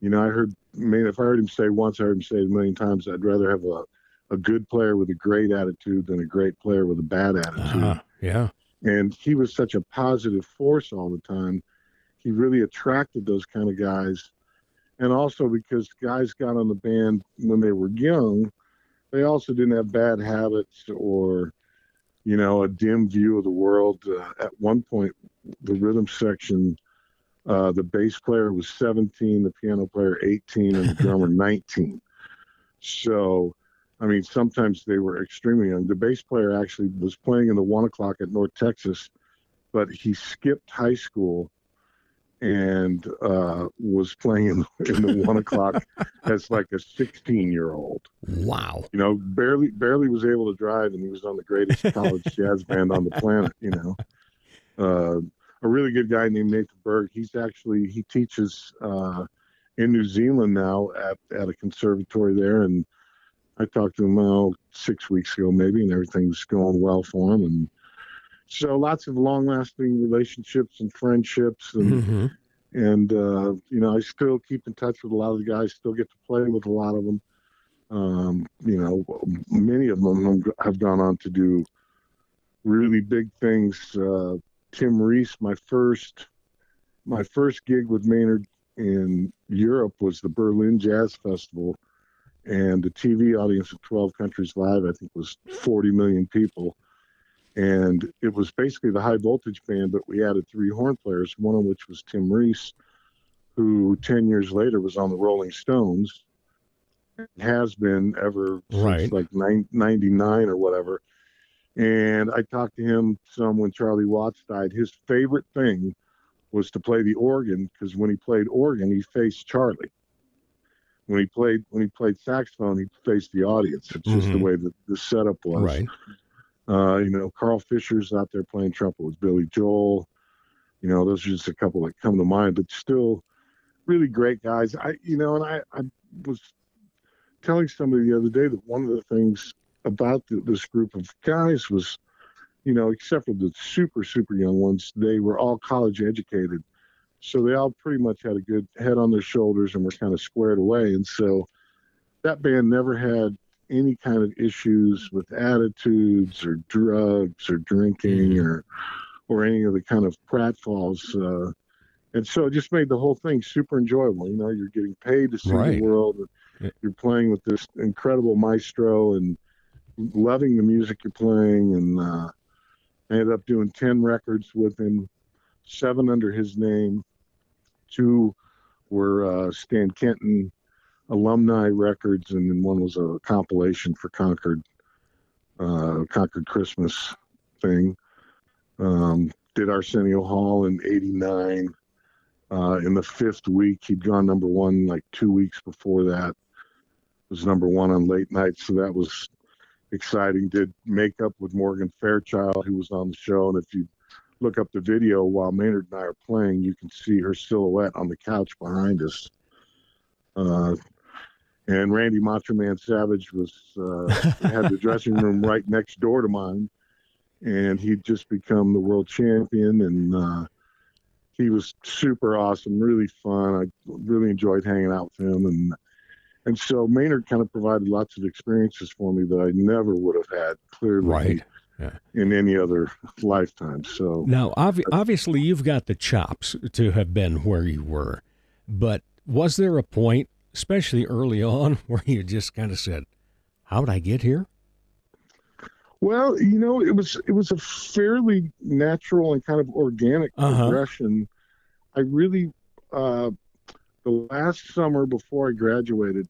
You know, I heard, I mean, if I heard him say once, I heard him say a million times. I'd rather have a, a good player with a great attitude than a great player with a bad attitude. Uh-huh. Yeah. And he was such a positive force all the time. He really attracted those kind of guys. And also because guys got on the band when they were young, they also didn't have bad habits or, you know, a dim view of the world. Uh, at one point, the rhythm section, uh, the bass player was 17, the piano player 18, and the drummer 19. So, I mean, sometimes they were extremely young. The bass player actually was playing in the one o'clock at North Texas, but he skipped high school and uh, was playing in, in the one o'clock as like a 16 year old. Wow. You know, barely barely was able to drive, and he was on the greatest college jazz band on the planet. You know, uh, a really good guy named Nathan Berg. He's actually he teaches uh, in New Zealand now at at a conservatory there, and I talked to him six weeks ago maybe, and everything's going well for him, and so lots of long lasting relationships and friendships and Mm-hmm. and uh, you know I still keep in touch with a lot of the guys. Still get to play with a lot of them. Um, you know, many of them have gone on to do really big things. Uh, Tim Ries, my first my first gig with Maynard in Europe was the Berlin Jazz Festival, and the TV audience of 12 countries live, I think, was 40 million people. And it was basically the high voltage band, but we added three horn players, one of which was Tim Ries, who 10 years later was on the Rolling Stones, has been ever Right. since like nine, 99 or whatever. And I talked to him some when Charlie Watts died. His favorite thing was to play the organ because when he played organ, he faced Charlie. When he played when he played saxophone, he faced the audience. It's just the Mhm. way that the setup was. Right. Uh, you know, Carl Fischer's out there playing trumpet with Billy Joel. You know, those are just a couple that come to mind, but still really great guys. I, you know, and I, I was telling somebody the other day that one of the things about th this group of guys was, you know, except for the super, super young ones, they were all college educated. So they all pretty much had a good head on their shoulders and were kind of squared away. And so that band never had any kind of issues with attitudes or drugs or drinking or or any of the kind of pratfalls. Uh, and so it just made the whole thing super enjoyable. You know, you're getting paid to see Right. the world. You're playing with this incredible maestro and loving the music you're playing. And uh, I ended up doing 10 records with him, seven under his name. Two were uh, Stan Kenton alumni records, and then one was a compilation for Concord, uh, Concord Christmas thing. Um, did Arsenio Hall in '89. Uh, in the fifth week, he'd gone number one like two weeks before that. Was number one on late night, so that was exciting. Did makeup with Morgan Fairchild, who was on the show, and if you look up the video while Maynard and I are playing, you can see her silhouette on the couch behind us. Uh, and Randy Macho Man Savage was uh, had the dressing room right next door to mine, and he'd just become the world champion, and uh, he was super awesome, really fun. I really enjoyed hanging out with him, and and so Maynard kind of provided lots of experiences for me that I never would have had clearly Right. Yeah. in any other lifetime. So Now, obvi- obviously, you've got the chops to have been where you were, but was there a point, especially early on, where you just kind of said, "How'd I get here?" Well, you know, it was it was a fairly natural and kind of organic Uh-huh. progression. I really uh the last summer before I graduated,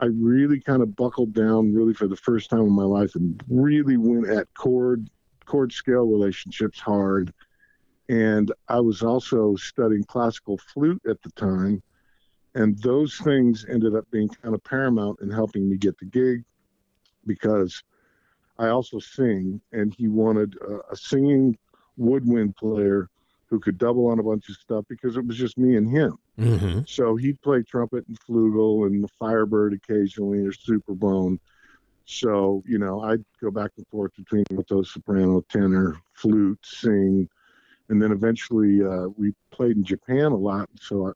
I really kind of buckled down really for the first time in my life and really went at chord chord scale relationships hard. And I was also studying classical flute at the time. And those things ended up being kind of paramount in helping me get the gig because I also sing, and he wanted a, a singing woodwind player who could double on a bunch of stuff because it was just me and him. Mm-hmm. So he'd play trumpet and flugel and the Firebird occasionally or Superbone. So you know, I'd go back and forth between mezzo, soprano, tenor, flute, sing, and then eventually uh, we played in Japan a lot. So I,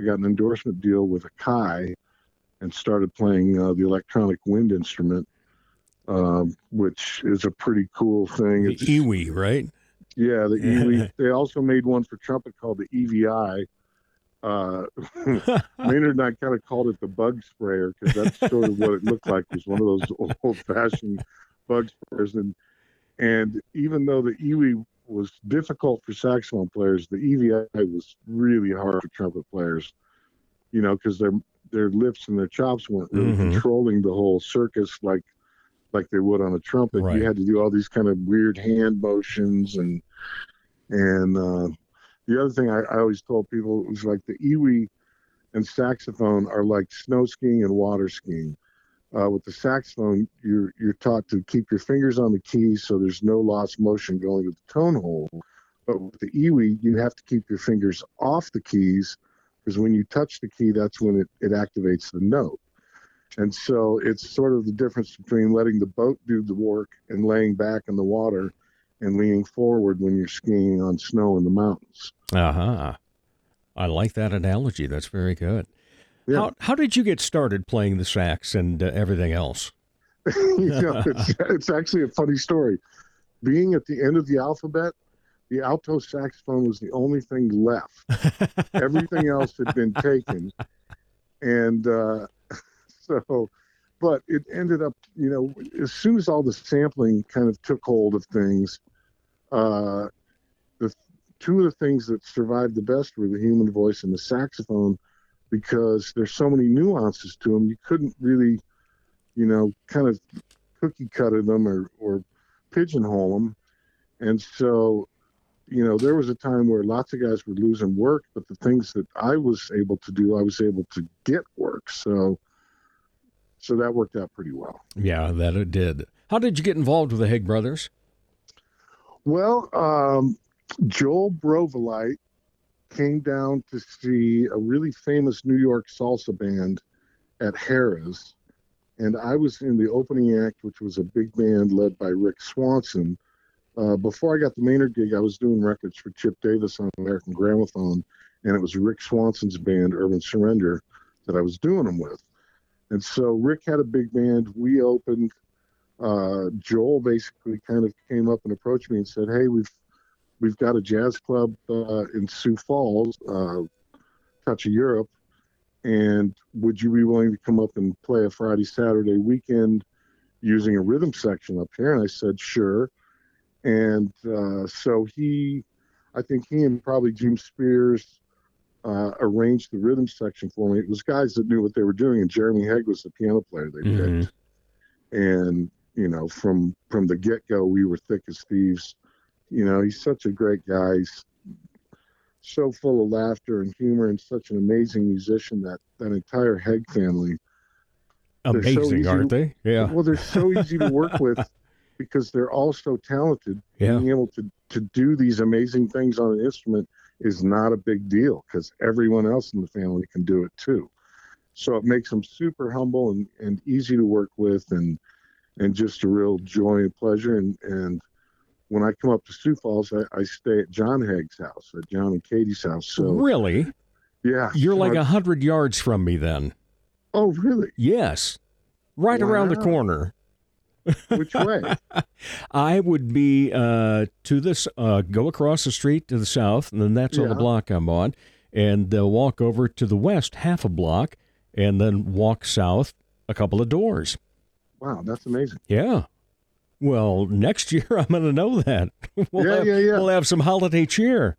I got an endorsement deal with Akai and started playing uh, the electronic wind instrument, um, which is a pretty cool thing. The It's- EWI, right? Yeah, the EWI. they also made one for trumpet called the EVI. Uh, Maynard and I kind of called it the bug sprayer because that's sort of what it looked like. It Was one of those old-fashioned bug sprayers, and and even though the EWI was difficult for saxophone players, the EVI was really hard for trumpet players. You know, because their their lips and their chops weren't really Mhm. controlling the whole circus like like they would on a trumpet. Right. You had to do all these kind of weird hand motions and and uh, the other thing I, I always told people was like the EWI and saxophone are like snow skiing and water skiing. Uh, with the saxophone, you're you're taught to keep your fingers on the keys so there's no lost motion going to the tone hole. But with the EWI, you have to keep your fingers off the keys because when you touch the key, that's when it, it activates the note. And so it's sort of the difference between letting the boat do the work and laying back in the water and leaning forward when you're skiing on snow in the mountains. Uh huh. I like that analogy. That's very good. Yeah. How how did you get started playing the sax and uh, everything else? you know, it's, it's actually a funny story. Being at the end of the alphabet, the alto saxophone was the only thing left. Everything else had been taken. And uh, so, but it ended up, you know, as soon as all the sampling kind of took hold of things, uh, the two of the things that survived the best were the human voice and the saxophone because there's so many nuances to them. You couldn't really you know, kind of cookie cutter them or, or pigeonhole them. And so, you know, there was a time where lots of guys were losing work, but the things that I was able to do, I was able to get work. So, so that worked out pretty well. Yeah, that it did. How did you get involved with the Hegg brothers? Well, um, Joel Brovelite came down to see a really famous New York salsa band at Harrah's. And I was in the opening act, which was a big band led by Rick Swanson. Uh, before I got the Maynard gig, I was doing records for Chip Davis on American Gramophone, and it was Rick Swanson's band, Urban Surrender, that I was doing them with. And so Rick had a big band. We opened. Uh, Joel basically kind of came up and approached me and said, "Hey, we've we've got a jazz club uh, in Sioux Falls, uh, Touch of Europe, and would you be willing to come up and play a Friday Saturday weekend using a rhythm section up here?" And I said, "Sure." And uh, so he, I think he and probably Jim Spears uh, arranged the rhythm section for me. It was guys that knew what they were doing, and Jeremy Hegg was the piano player they Mhm. picked. And you know, from from the get go, we were thick as thieves. You know, he's such a great guy. He's so full of laughter and humor, and such an amazing musician. That that entire Hegg family. So Amazing, easy aren't they? Yeah. Well, they're so easy to work with because they're all so talented. Yeah. Being able to to do these amazing things on an instrument is not a big deal because everyone else in the family can do it too. So it makes them super humble and, and easy to work with and and just a real joy and pleasure. And and when I come up to Sioux Falls, I, I stay at John Hegg's house, at John and Katie's house. So really? yeah, You're so like a hundred yards from me then. oh really? Yes. Right around the corner. Which way? I would be uh, to this, uh, go across the street to the south, and then that's on the block I'm on, and uh, walk over to the west half a block, and then walk south a couple of doors. wow, that's amazing. Yeah. Well, next year I'm going to know that. we'll Yeah, have, yeah, yeah. We'll have some holiday cheer.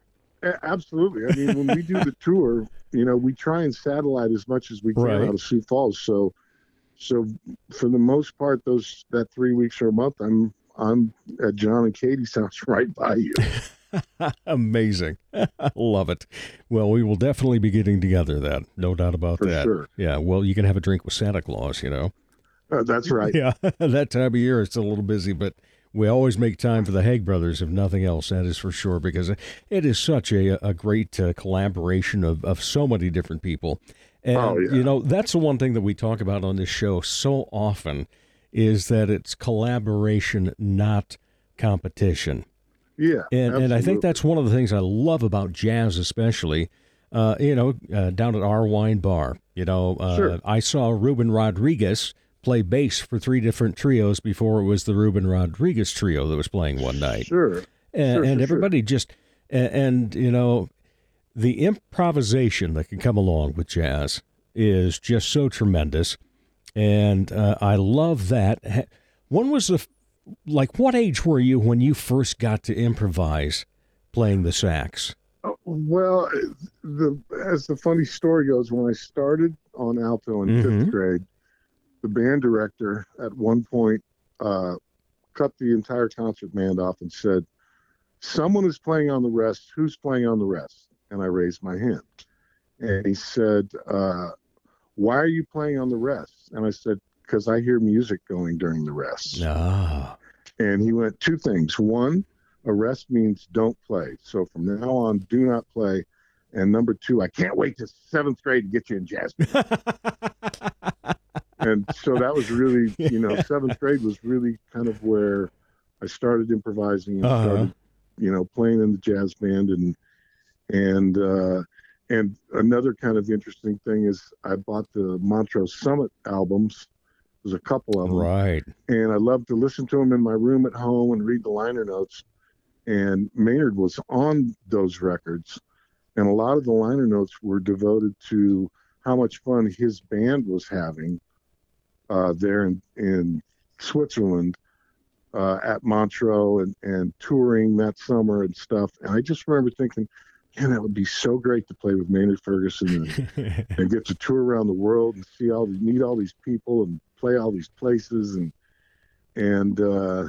Absolutely. I mean, when we do the tour, you know, we try and satellite as much as we can Right. out of Sioux Falls. So, so for the most part, those that three weeks or a month, I'm I'm at John and Katie's house right by you. Amazing. Love it. Well, we will definitely be getting together then. No doubt about For that. sure. Yeah. Well, you can have a drink with Santa Claus, you know. Uh, that's right. Yeah, that time of year it's a little busy, but we always make time for the Hegg brothers, if nothing else. That is for sure, because it is such a a great uh, collaboration of of so many different people. And Oh, yeah. you know that's the one thing that we talk about on this show so often is that it's collaboration, not competition. Yeah, and and I think that's one of the things I love about jazz, especially. Uh, you know, uh, down at our wine bar, you know, uh, Sure. I saw Ruben Rodriguez play bass for three different trios before it was the Ruben Rodriguez trio that was playing one night. Sure. and, Sure, and sure, everybody just and, and you know the improvisation that can come along with jazz is just so tremendous and uh, i love that Ha- when was the like what age were you when you first got to improvise playing the sax Oh, Well, the as the funny story goes, when I started on alto in Mhm. fifth grade, the band director at one point uh, cut the entire concert band off and said, "Someone is playing on the rest. Who's playing on the rest?" And I raised my hand, and he said, uh, "Why are you playing on the rest?" And I said, "Because I hear music going during the rest." ah And he went, two things. One, a rest means don't play. So from now on, do not play. And number two, I can't wait to seventh grade to get you in jazz. band." and so that was really, you know, seventh grade was really kind of where I started improvising and Uh-huh. started, you know, playing in the jazz band. And, and, uh, and another kind of interesting thing is I bought the Montreux Summit albums. There's a couple of them right and I love to listen to them in my room at home and read the liner notes. And Maynard was on those records, and a lot of the liner notes were devoted to how much fun his band was having uh, there in, in Switzerland uh, at Montreux and, and touring that summer and stuff. And I just remember thinking, man, that would be so great to play with Maynard Ferguson and, and get to tour around the world and see all these meet all these people and play all these places and and uh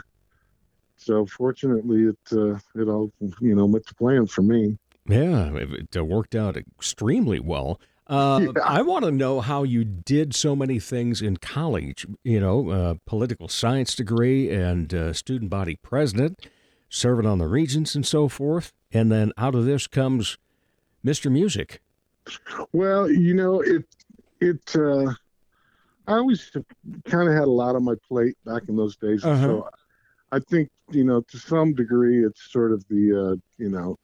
so fortunately it uh, it all you know went to plan for me Yeah, it, it worked out extremely well. Uh, Yeah. I want to know how you did so many things in college. You know, uh, political science degree and uh, student body president, serving on the regents and so forth. And then out of this comes Mr. Music. well you know it it uh i always kind of had a lot on my plate back in those days Uh-huh. so i think you know to some degree it's sort of the uh you know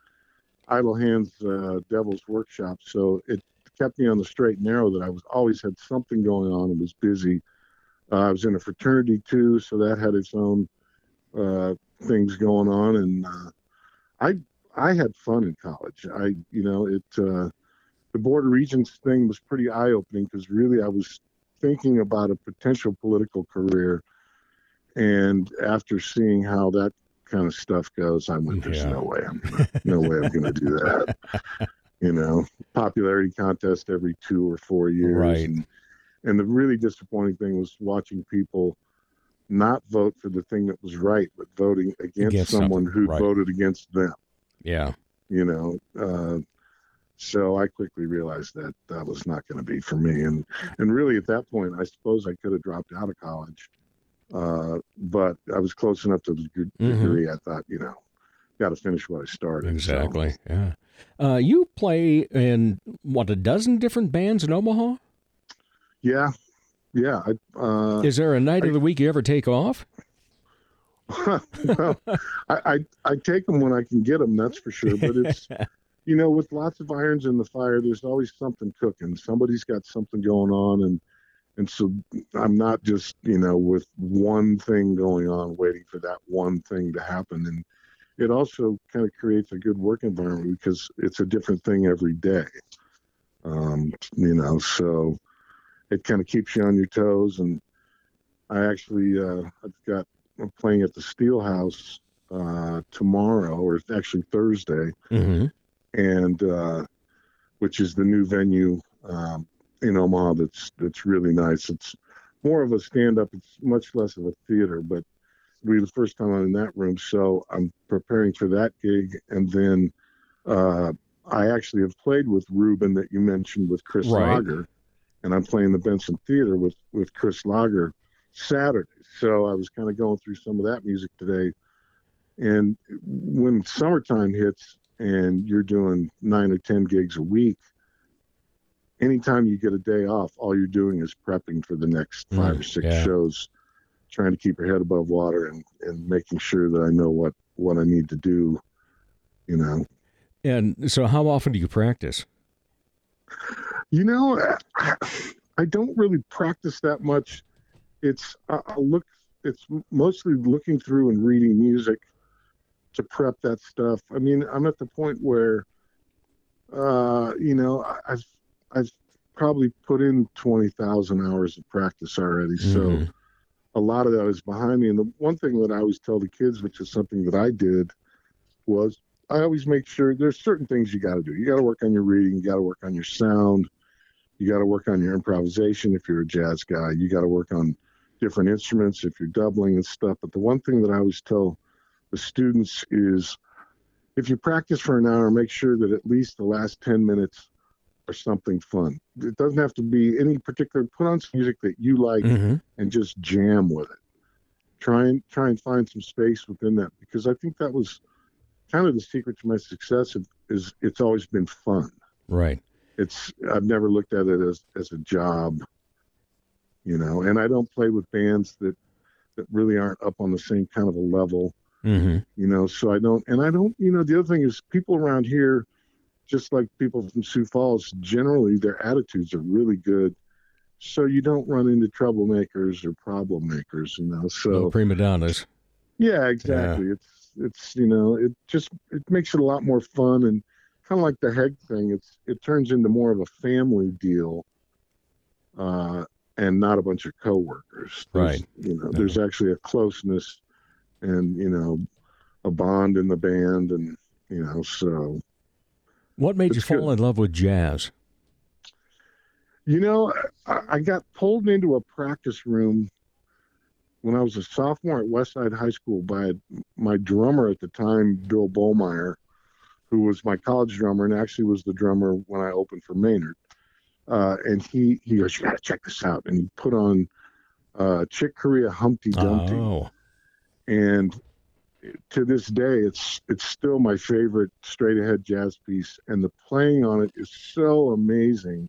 idle hands uh devil's workshop so it kept me on the straight and narrow that i was always had something going on and was busy uh, i was in a fraternity too so that had its own uh things going on and uh i i had fun in college i you know it uh the board of regents thing was pretty eye-opening because really i was thinking about a potential political career and after seeing how that kind of stuff goes i went there's Yeah. no way i'm gonna, no way i'm gonna do that you know popularity contest every two or four years Right. and, and the really disappointing thing was watching people not vote for the thing that was right but voting against, Against someone who right. voted against them Yeah. you know uh, so i quickly realized that that was not going to be for me and and really at that point i suppose i could have dropped out of college uh, but i was close enough to the Mhm. degree i thought you know got to finish what i started so- Exactly. Yeah. Uh, you play in what a dozen different bands in Omaha. yeah yeah I, uh, Is there a night I- of the week you ever take off? well, I, I I take them when I can get them. That's for sure. But it's you know, with lots of irons in the fire, there's always something cooking. Somebody's got something going on, and and so I'm not just you know with one thing going on, waiting for that one thing to happen. And it also kind of creates a good work environment because it's a different thing every day. Um, you know, so it kind of keeps you on your toes. And I actually uh, I've got I'm playing at the Steelhouse uh, tomorrow, or actually Thursday, Mm-hmm. and uh, which is the new venue um, in Omaha. That's that's really nice. It's more of a stand-up. It's much less of a theater, but it'll be the first time I'm in that room. So I'm preparing for that gig, and then uh, I actually have played with Ruben that you mentioned with Chris Right. Lager, and I'm playing the Benson Theater with with Chris Lager Saturday. So I was kind of going through some of that music today. And when summertime hits and you're doing nine or 10 gigs a week, anytime you get a day off, all you're doing is prepping for the next five Mm, or six yeah. shows trying to keep your head above water and, and making sure that I know what, what I need to do, you know. And so, how often do you practice? You know, I, don't really practice that much. It's I look. It's mostly looking through and reading music to prep that stuff. I mean, I'm at the point where, uh, you know, I've I've probably put in twenty thousand hours of practice already. So Mhm. a lot of that is behind me. And the one thing that I always tell the kids, which is something that I did, was I always make sure there's certain things you got to do. You got to work on your reading. You got to work on your sound. You got to work on your improvisation if you're a jazz guy. You got to work on different instruments if you're doubling and stuff. But the one thing that I always tell the students is if you practice for an hour, make sure that at least the last 10 minutes are something fun. It doesn't have to be any particular, put on some music that you like Mhm. and just jam with it. Try and try and find some space within that because I think that was kind of the secret to my success is- it's always been fun Right. it's I've never looked at it as as a job, you know. And I don't play with bands that that really aren't up on the same kind of a level, hmm you know. So I don't, and I don't, you know. The other thing is people around here, just like people from Sioux Falls, generally their attitudes are really good. So you don't run into troublemakers or problem makers, you know. So No prima donnas. yeah, exactly. It's it's you know it just it makes it a lot more fun and kind of like the head thing. It's it turns into more of a family deal, uh, and not a bunch of coworkers. There's, Right. You know, there's actually a closeness, and you know, a bond in the band, and you know, so What made you fall good. in love with jazz? You know, I, I got pulled into a practice room when I was a sophomore at Westside High School by my drummer at the time, Bill Bollmeyer, who was my college drummer and actually was the drummer when I opened for Maynard. Uh, and he he goes, "You got to check this out," and he put on uh, Chick Corea Humpty Dumpty, Oh, and to this day, it's it's still my favorite straight ahead jazz piece, and the playing on it is so amazing.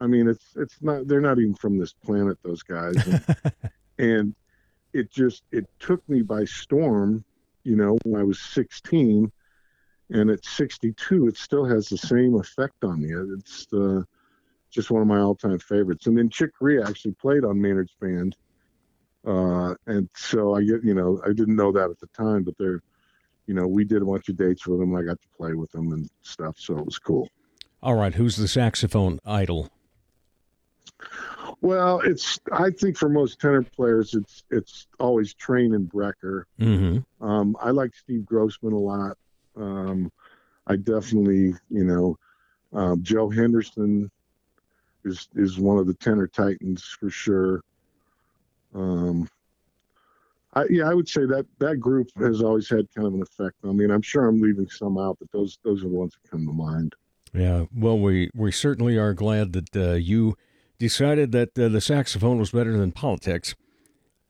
I mean, it's it's not they're not even from this planet, those guys, and, and it just it took me by storm. You know, when I was 16, and at 62, it still has the same effect on me. It's uh, just one of my all-time favorites. And then Chick Corea actually played on Maynard's band. Uh, and so I get, you know, I didn't know that at the time, but they're, you know, we did a bunch of dates with them. I got to play with them and stuff, so it was cool. all right. Who's the saxophone idol? Well, it's I think for most tenor players, it's it's always Trane and Brecker. Mm-hmm. Um, I like Steve Grossman a lot. Um, I definitely, you know, um, Joe Henderson is is one of the tenor titans for sure. Um, I, yeah, I would say that that group has always had kind of an effect on me, and I'm sure I'm leaving some out, but those those are the ones that come to mind. Yeah. Well, we we certainly are glad that uh, you decided that uh, the saxophone was better than politics.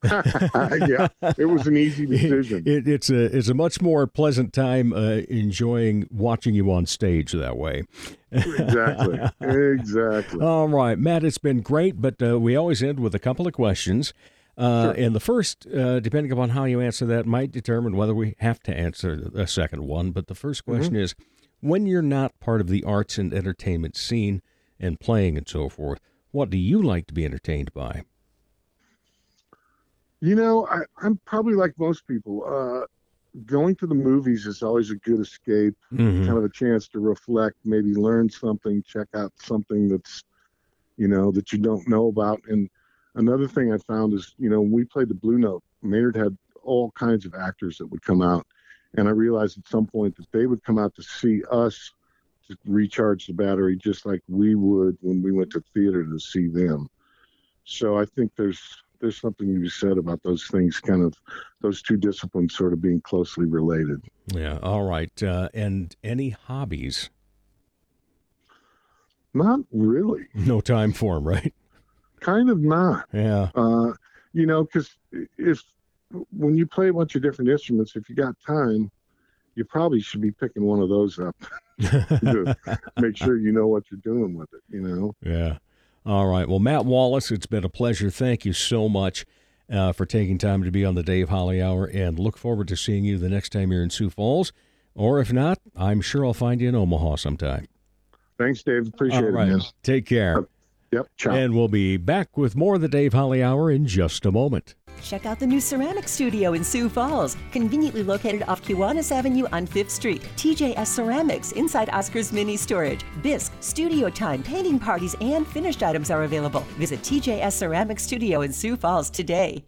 yeah, it was an easy decision. It, it's a it's a much more pleasant time uh, enjoying watching you on stage that way. exactly, exactly. All right, Matt, it's been great, but uh, we always end with a couple of questions. Uh, And the first, uh, depending upon how you answer that, might determine whether we have to answer a second one. But the first question is when you're not part of the arts and entertainment scene and playing and so forth, what do you like to be entertained by? You know, I, I'm probably like most people. Uh, going to the movies is always a good escape, Mhm. kind of a chance to reflect, maybe learn something, check out something that's, you know, that you don't know about. And another thing I found is, you know, when we played the Blue Note, Maynard had all kinds of actors that would come out. And I realized at some point that they would come out to see us to recharge the battery just like we would when we went to theater to see them. So I think there's there's something to be said about those things, kind of those two disciplines sort of being closely related. Yeah, all right. Uh, and any hobbies? Not really, No time for them, right? kind of not. Yeah. Uh, you know, because if when you play a bunch of different instruments, if you got time, you probably should be picking one of those up make sure you know what you're doing with it. You know. Yeah. All right. Well, Matt Wallace, it's been a pleasure. Thank you so much. uh, for taking time to be on the Dave Holly Hour and look forward to seeing you the next time you're in Sioux Falls. Or if not, I'm sure I'll find you in Omaha sometime. Thanks, Dave. Appreciate All right. it, man. Take care. Yep. Ciao. And we'll be back with more of the Dave Holly Hour in just a moment. Check out the new ceramic studio in Sioux Falls, conveniently located off Kiwanis Avenue on 5th Street. TJS Ceramics inside Oscar's Mini Storage. Bisque, studio time, painting parties, and finished items are available. Visit TJS Ceramic Studio in Sioux Falls today.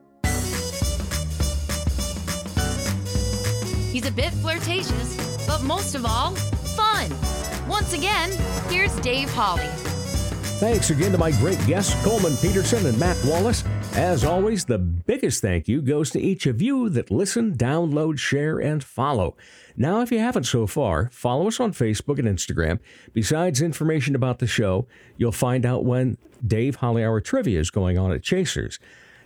He's a bit flirtatious, but most of all, fun. Once again, here's Dave Holly. Thanks again to my great guests, Coleman Peterson and Matt Wallace. As always, the biggest thank you goes to each of you that listen, download, share, and follow. Now, if you haven't so far, follow us on Facebook and Instagram. Besides information about the show, you'll find out when Dave Holly Hour Trivia is going on at Chasers.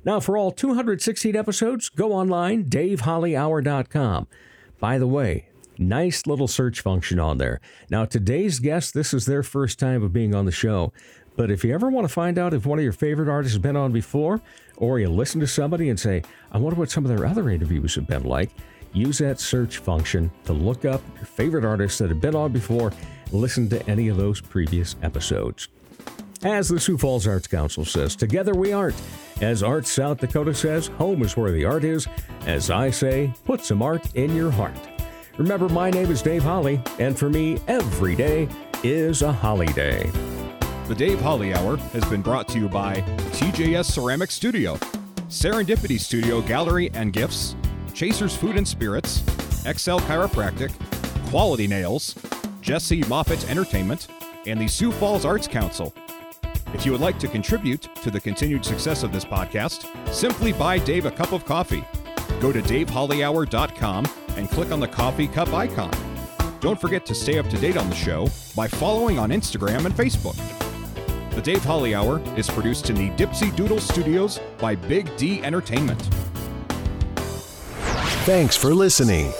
Now, for all 216 episodes, go online, davehollyhour.com. By the way, nice little search function on there. Now, today's guest, this is their first time of being on the show. But if you ever want to find out if one of your favorite artists has been on before, or you listen to somebody and say, I wonder what some of their other interviews have been like, use that search function to look up your favorite artists that have been on before, listen to any of those previous episodes. As the Sioux Falls Arts Council says, together we art. As Arts South Dakota says, home is where the art is. As I say, put some art in your heart. Remember, my name is Dave Holly, and for me, every day is a holiday. The Dave Holly Hour has been brought to you by TJS Ceramic Studio, Serendipity Studio Gallery and Gifts, Chasers Food and Spirits, XL Chiropractic, Quality Nails, Jesse Moffitt Entertainment, and the Sioux Falls Arts Council. If you would like to contribute to the continued success of this podcast, simply buy Dave a cup of coffee. Go to davehollyhour.com and click on the coffee cup icon. Don't forget to stay up to date on the show by following on Instagram and Facebook. The Dave Holly Hour is produced in the Dipsy Doodle Studios by Big D Entertainment. Thanks for listening.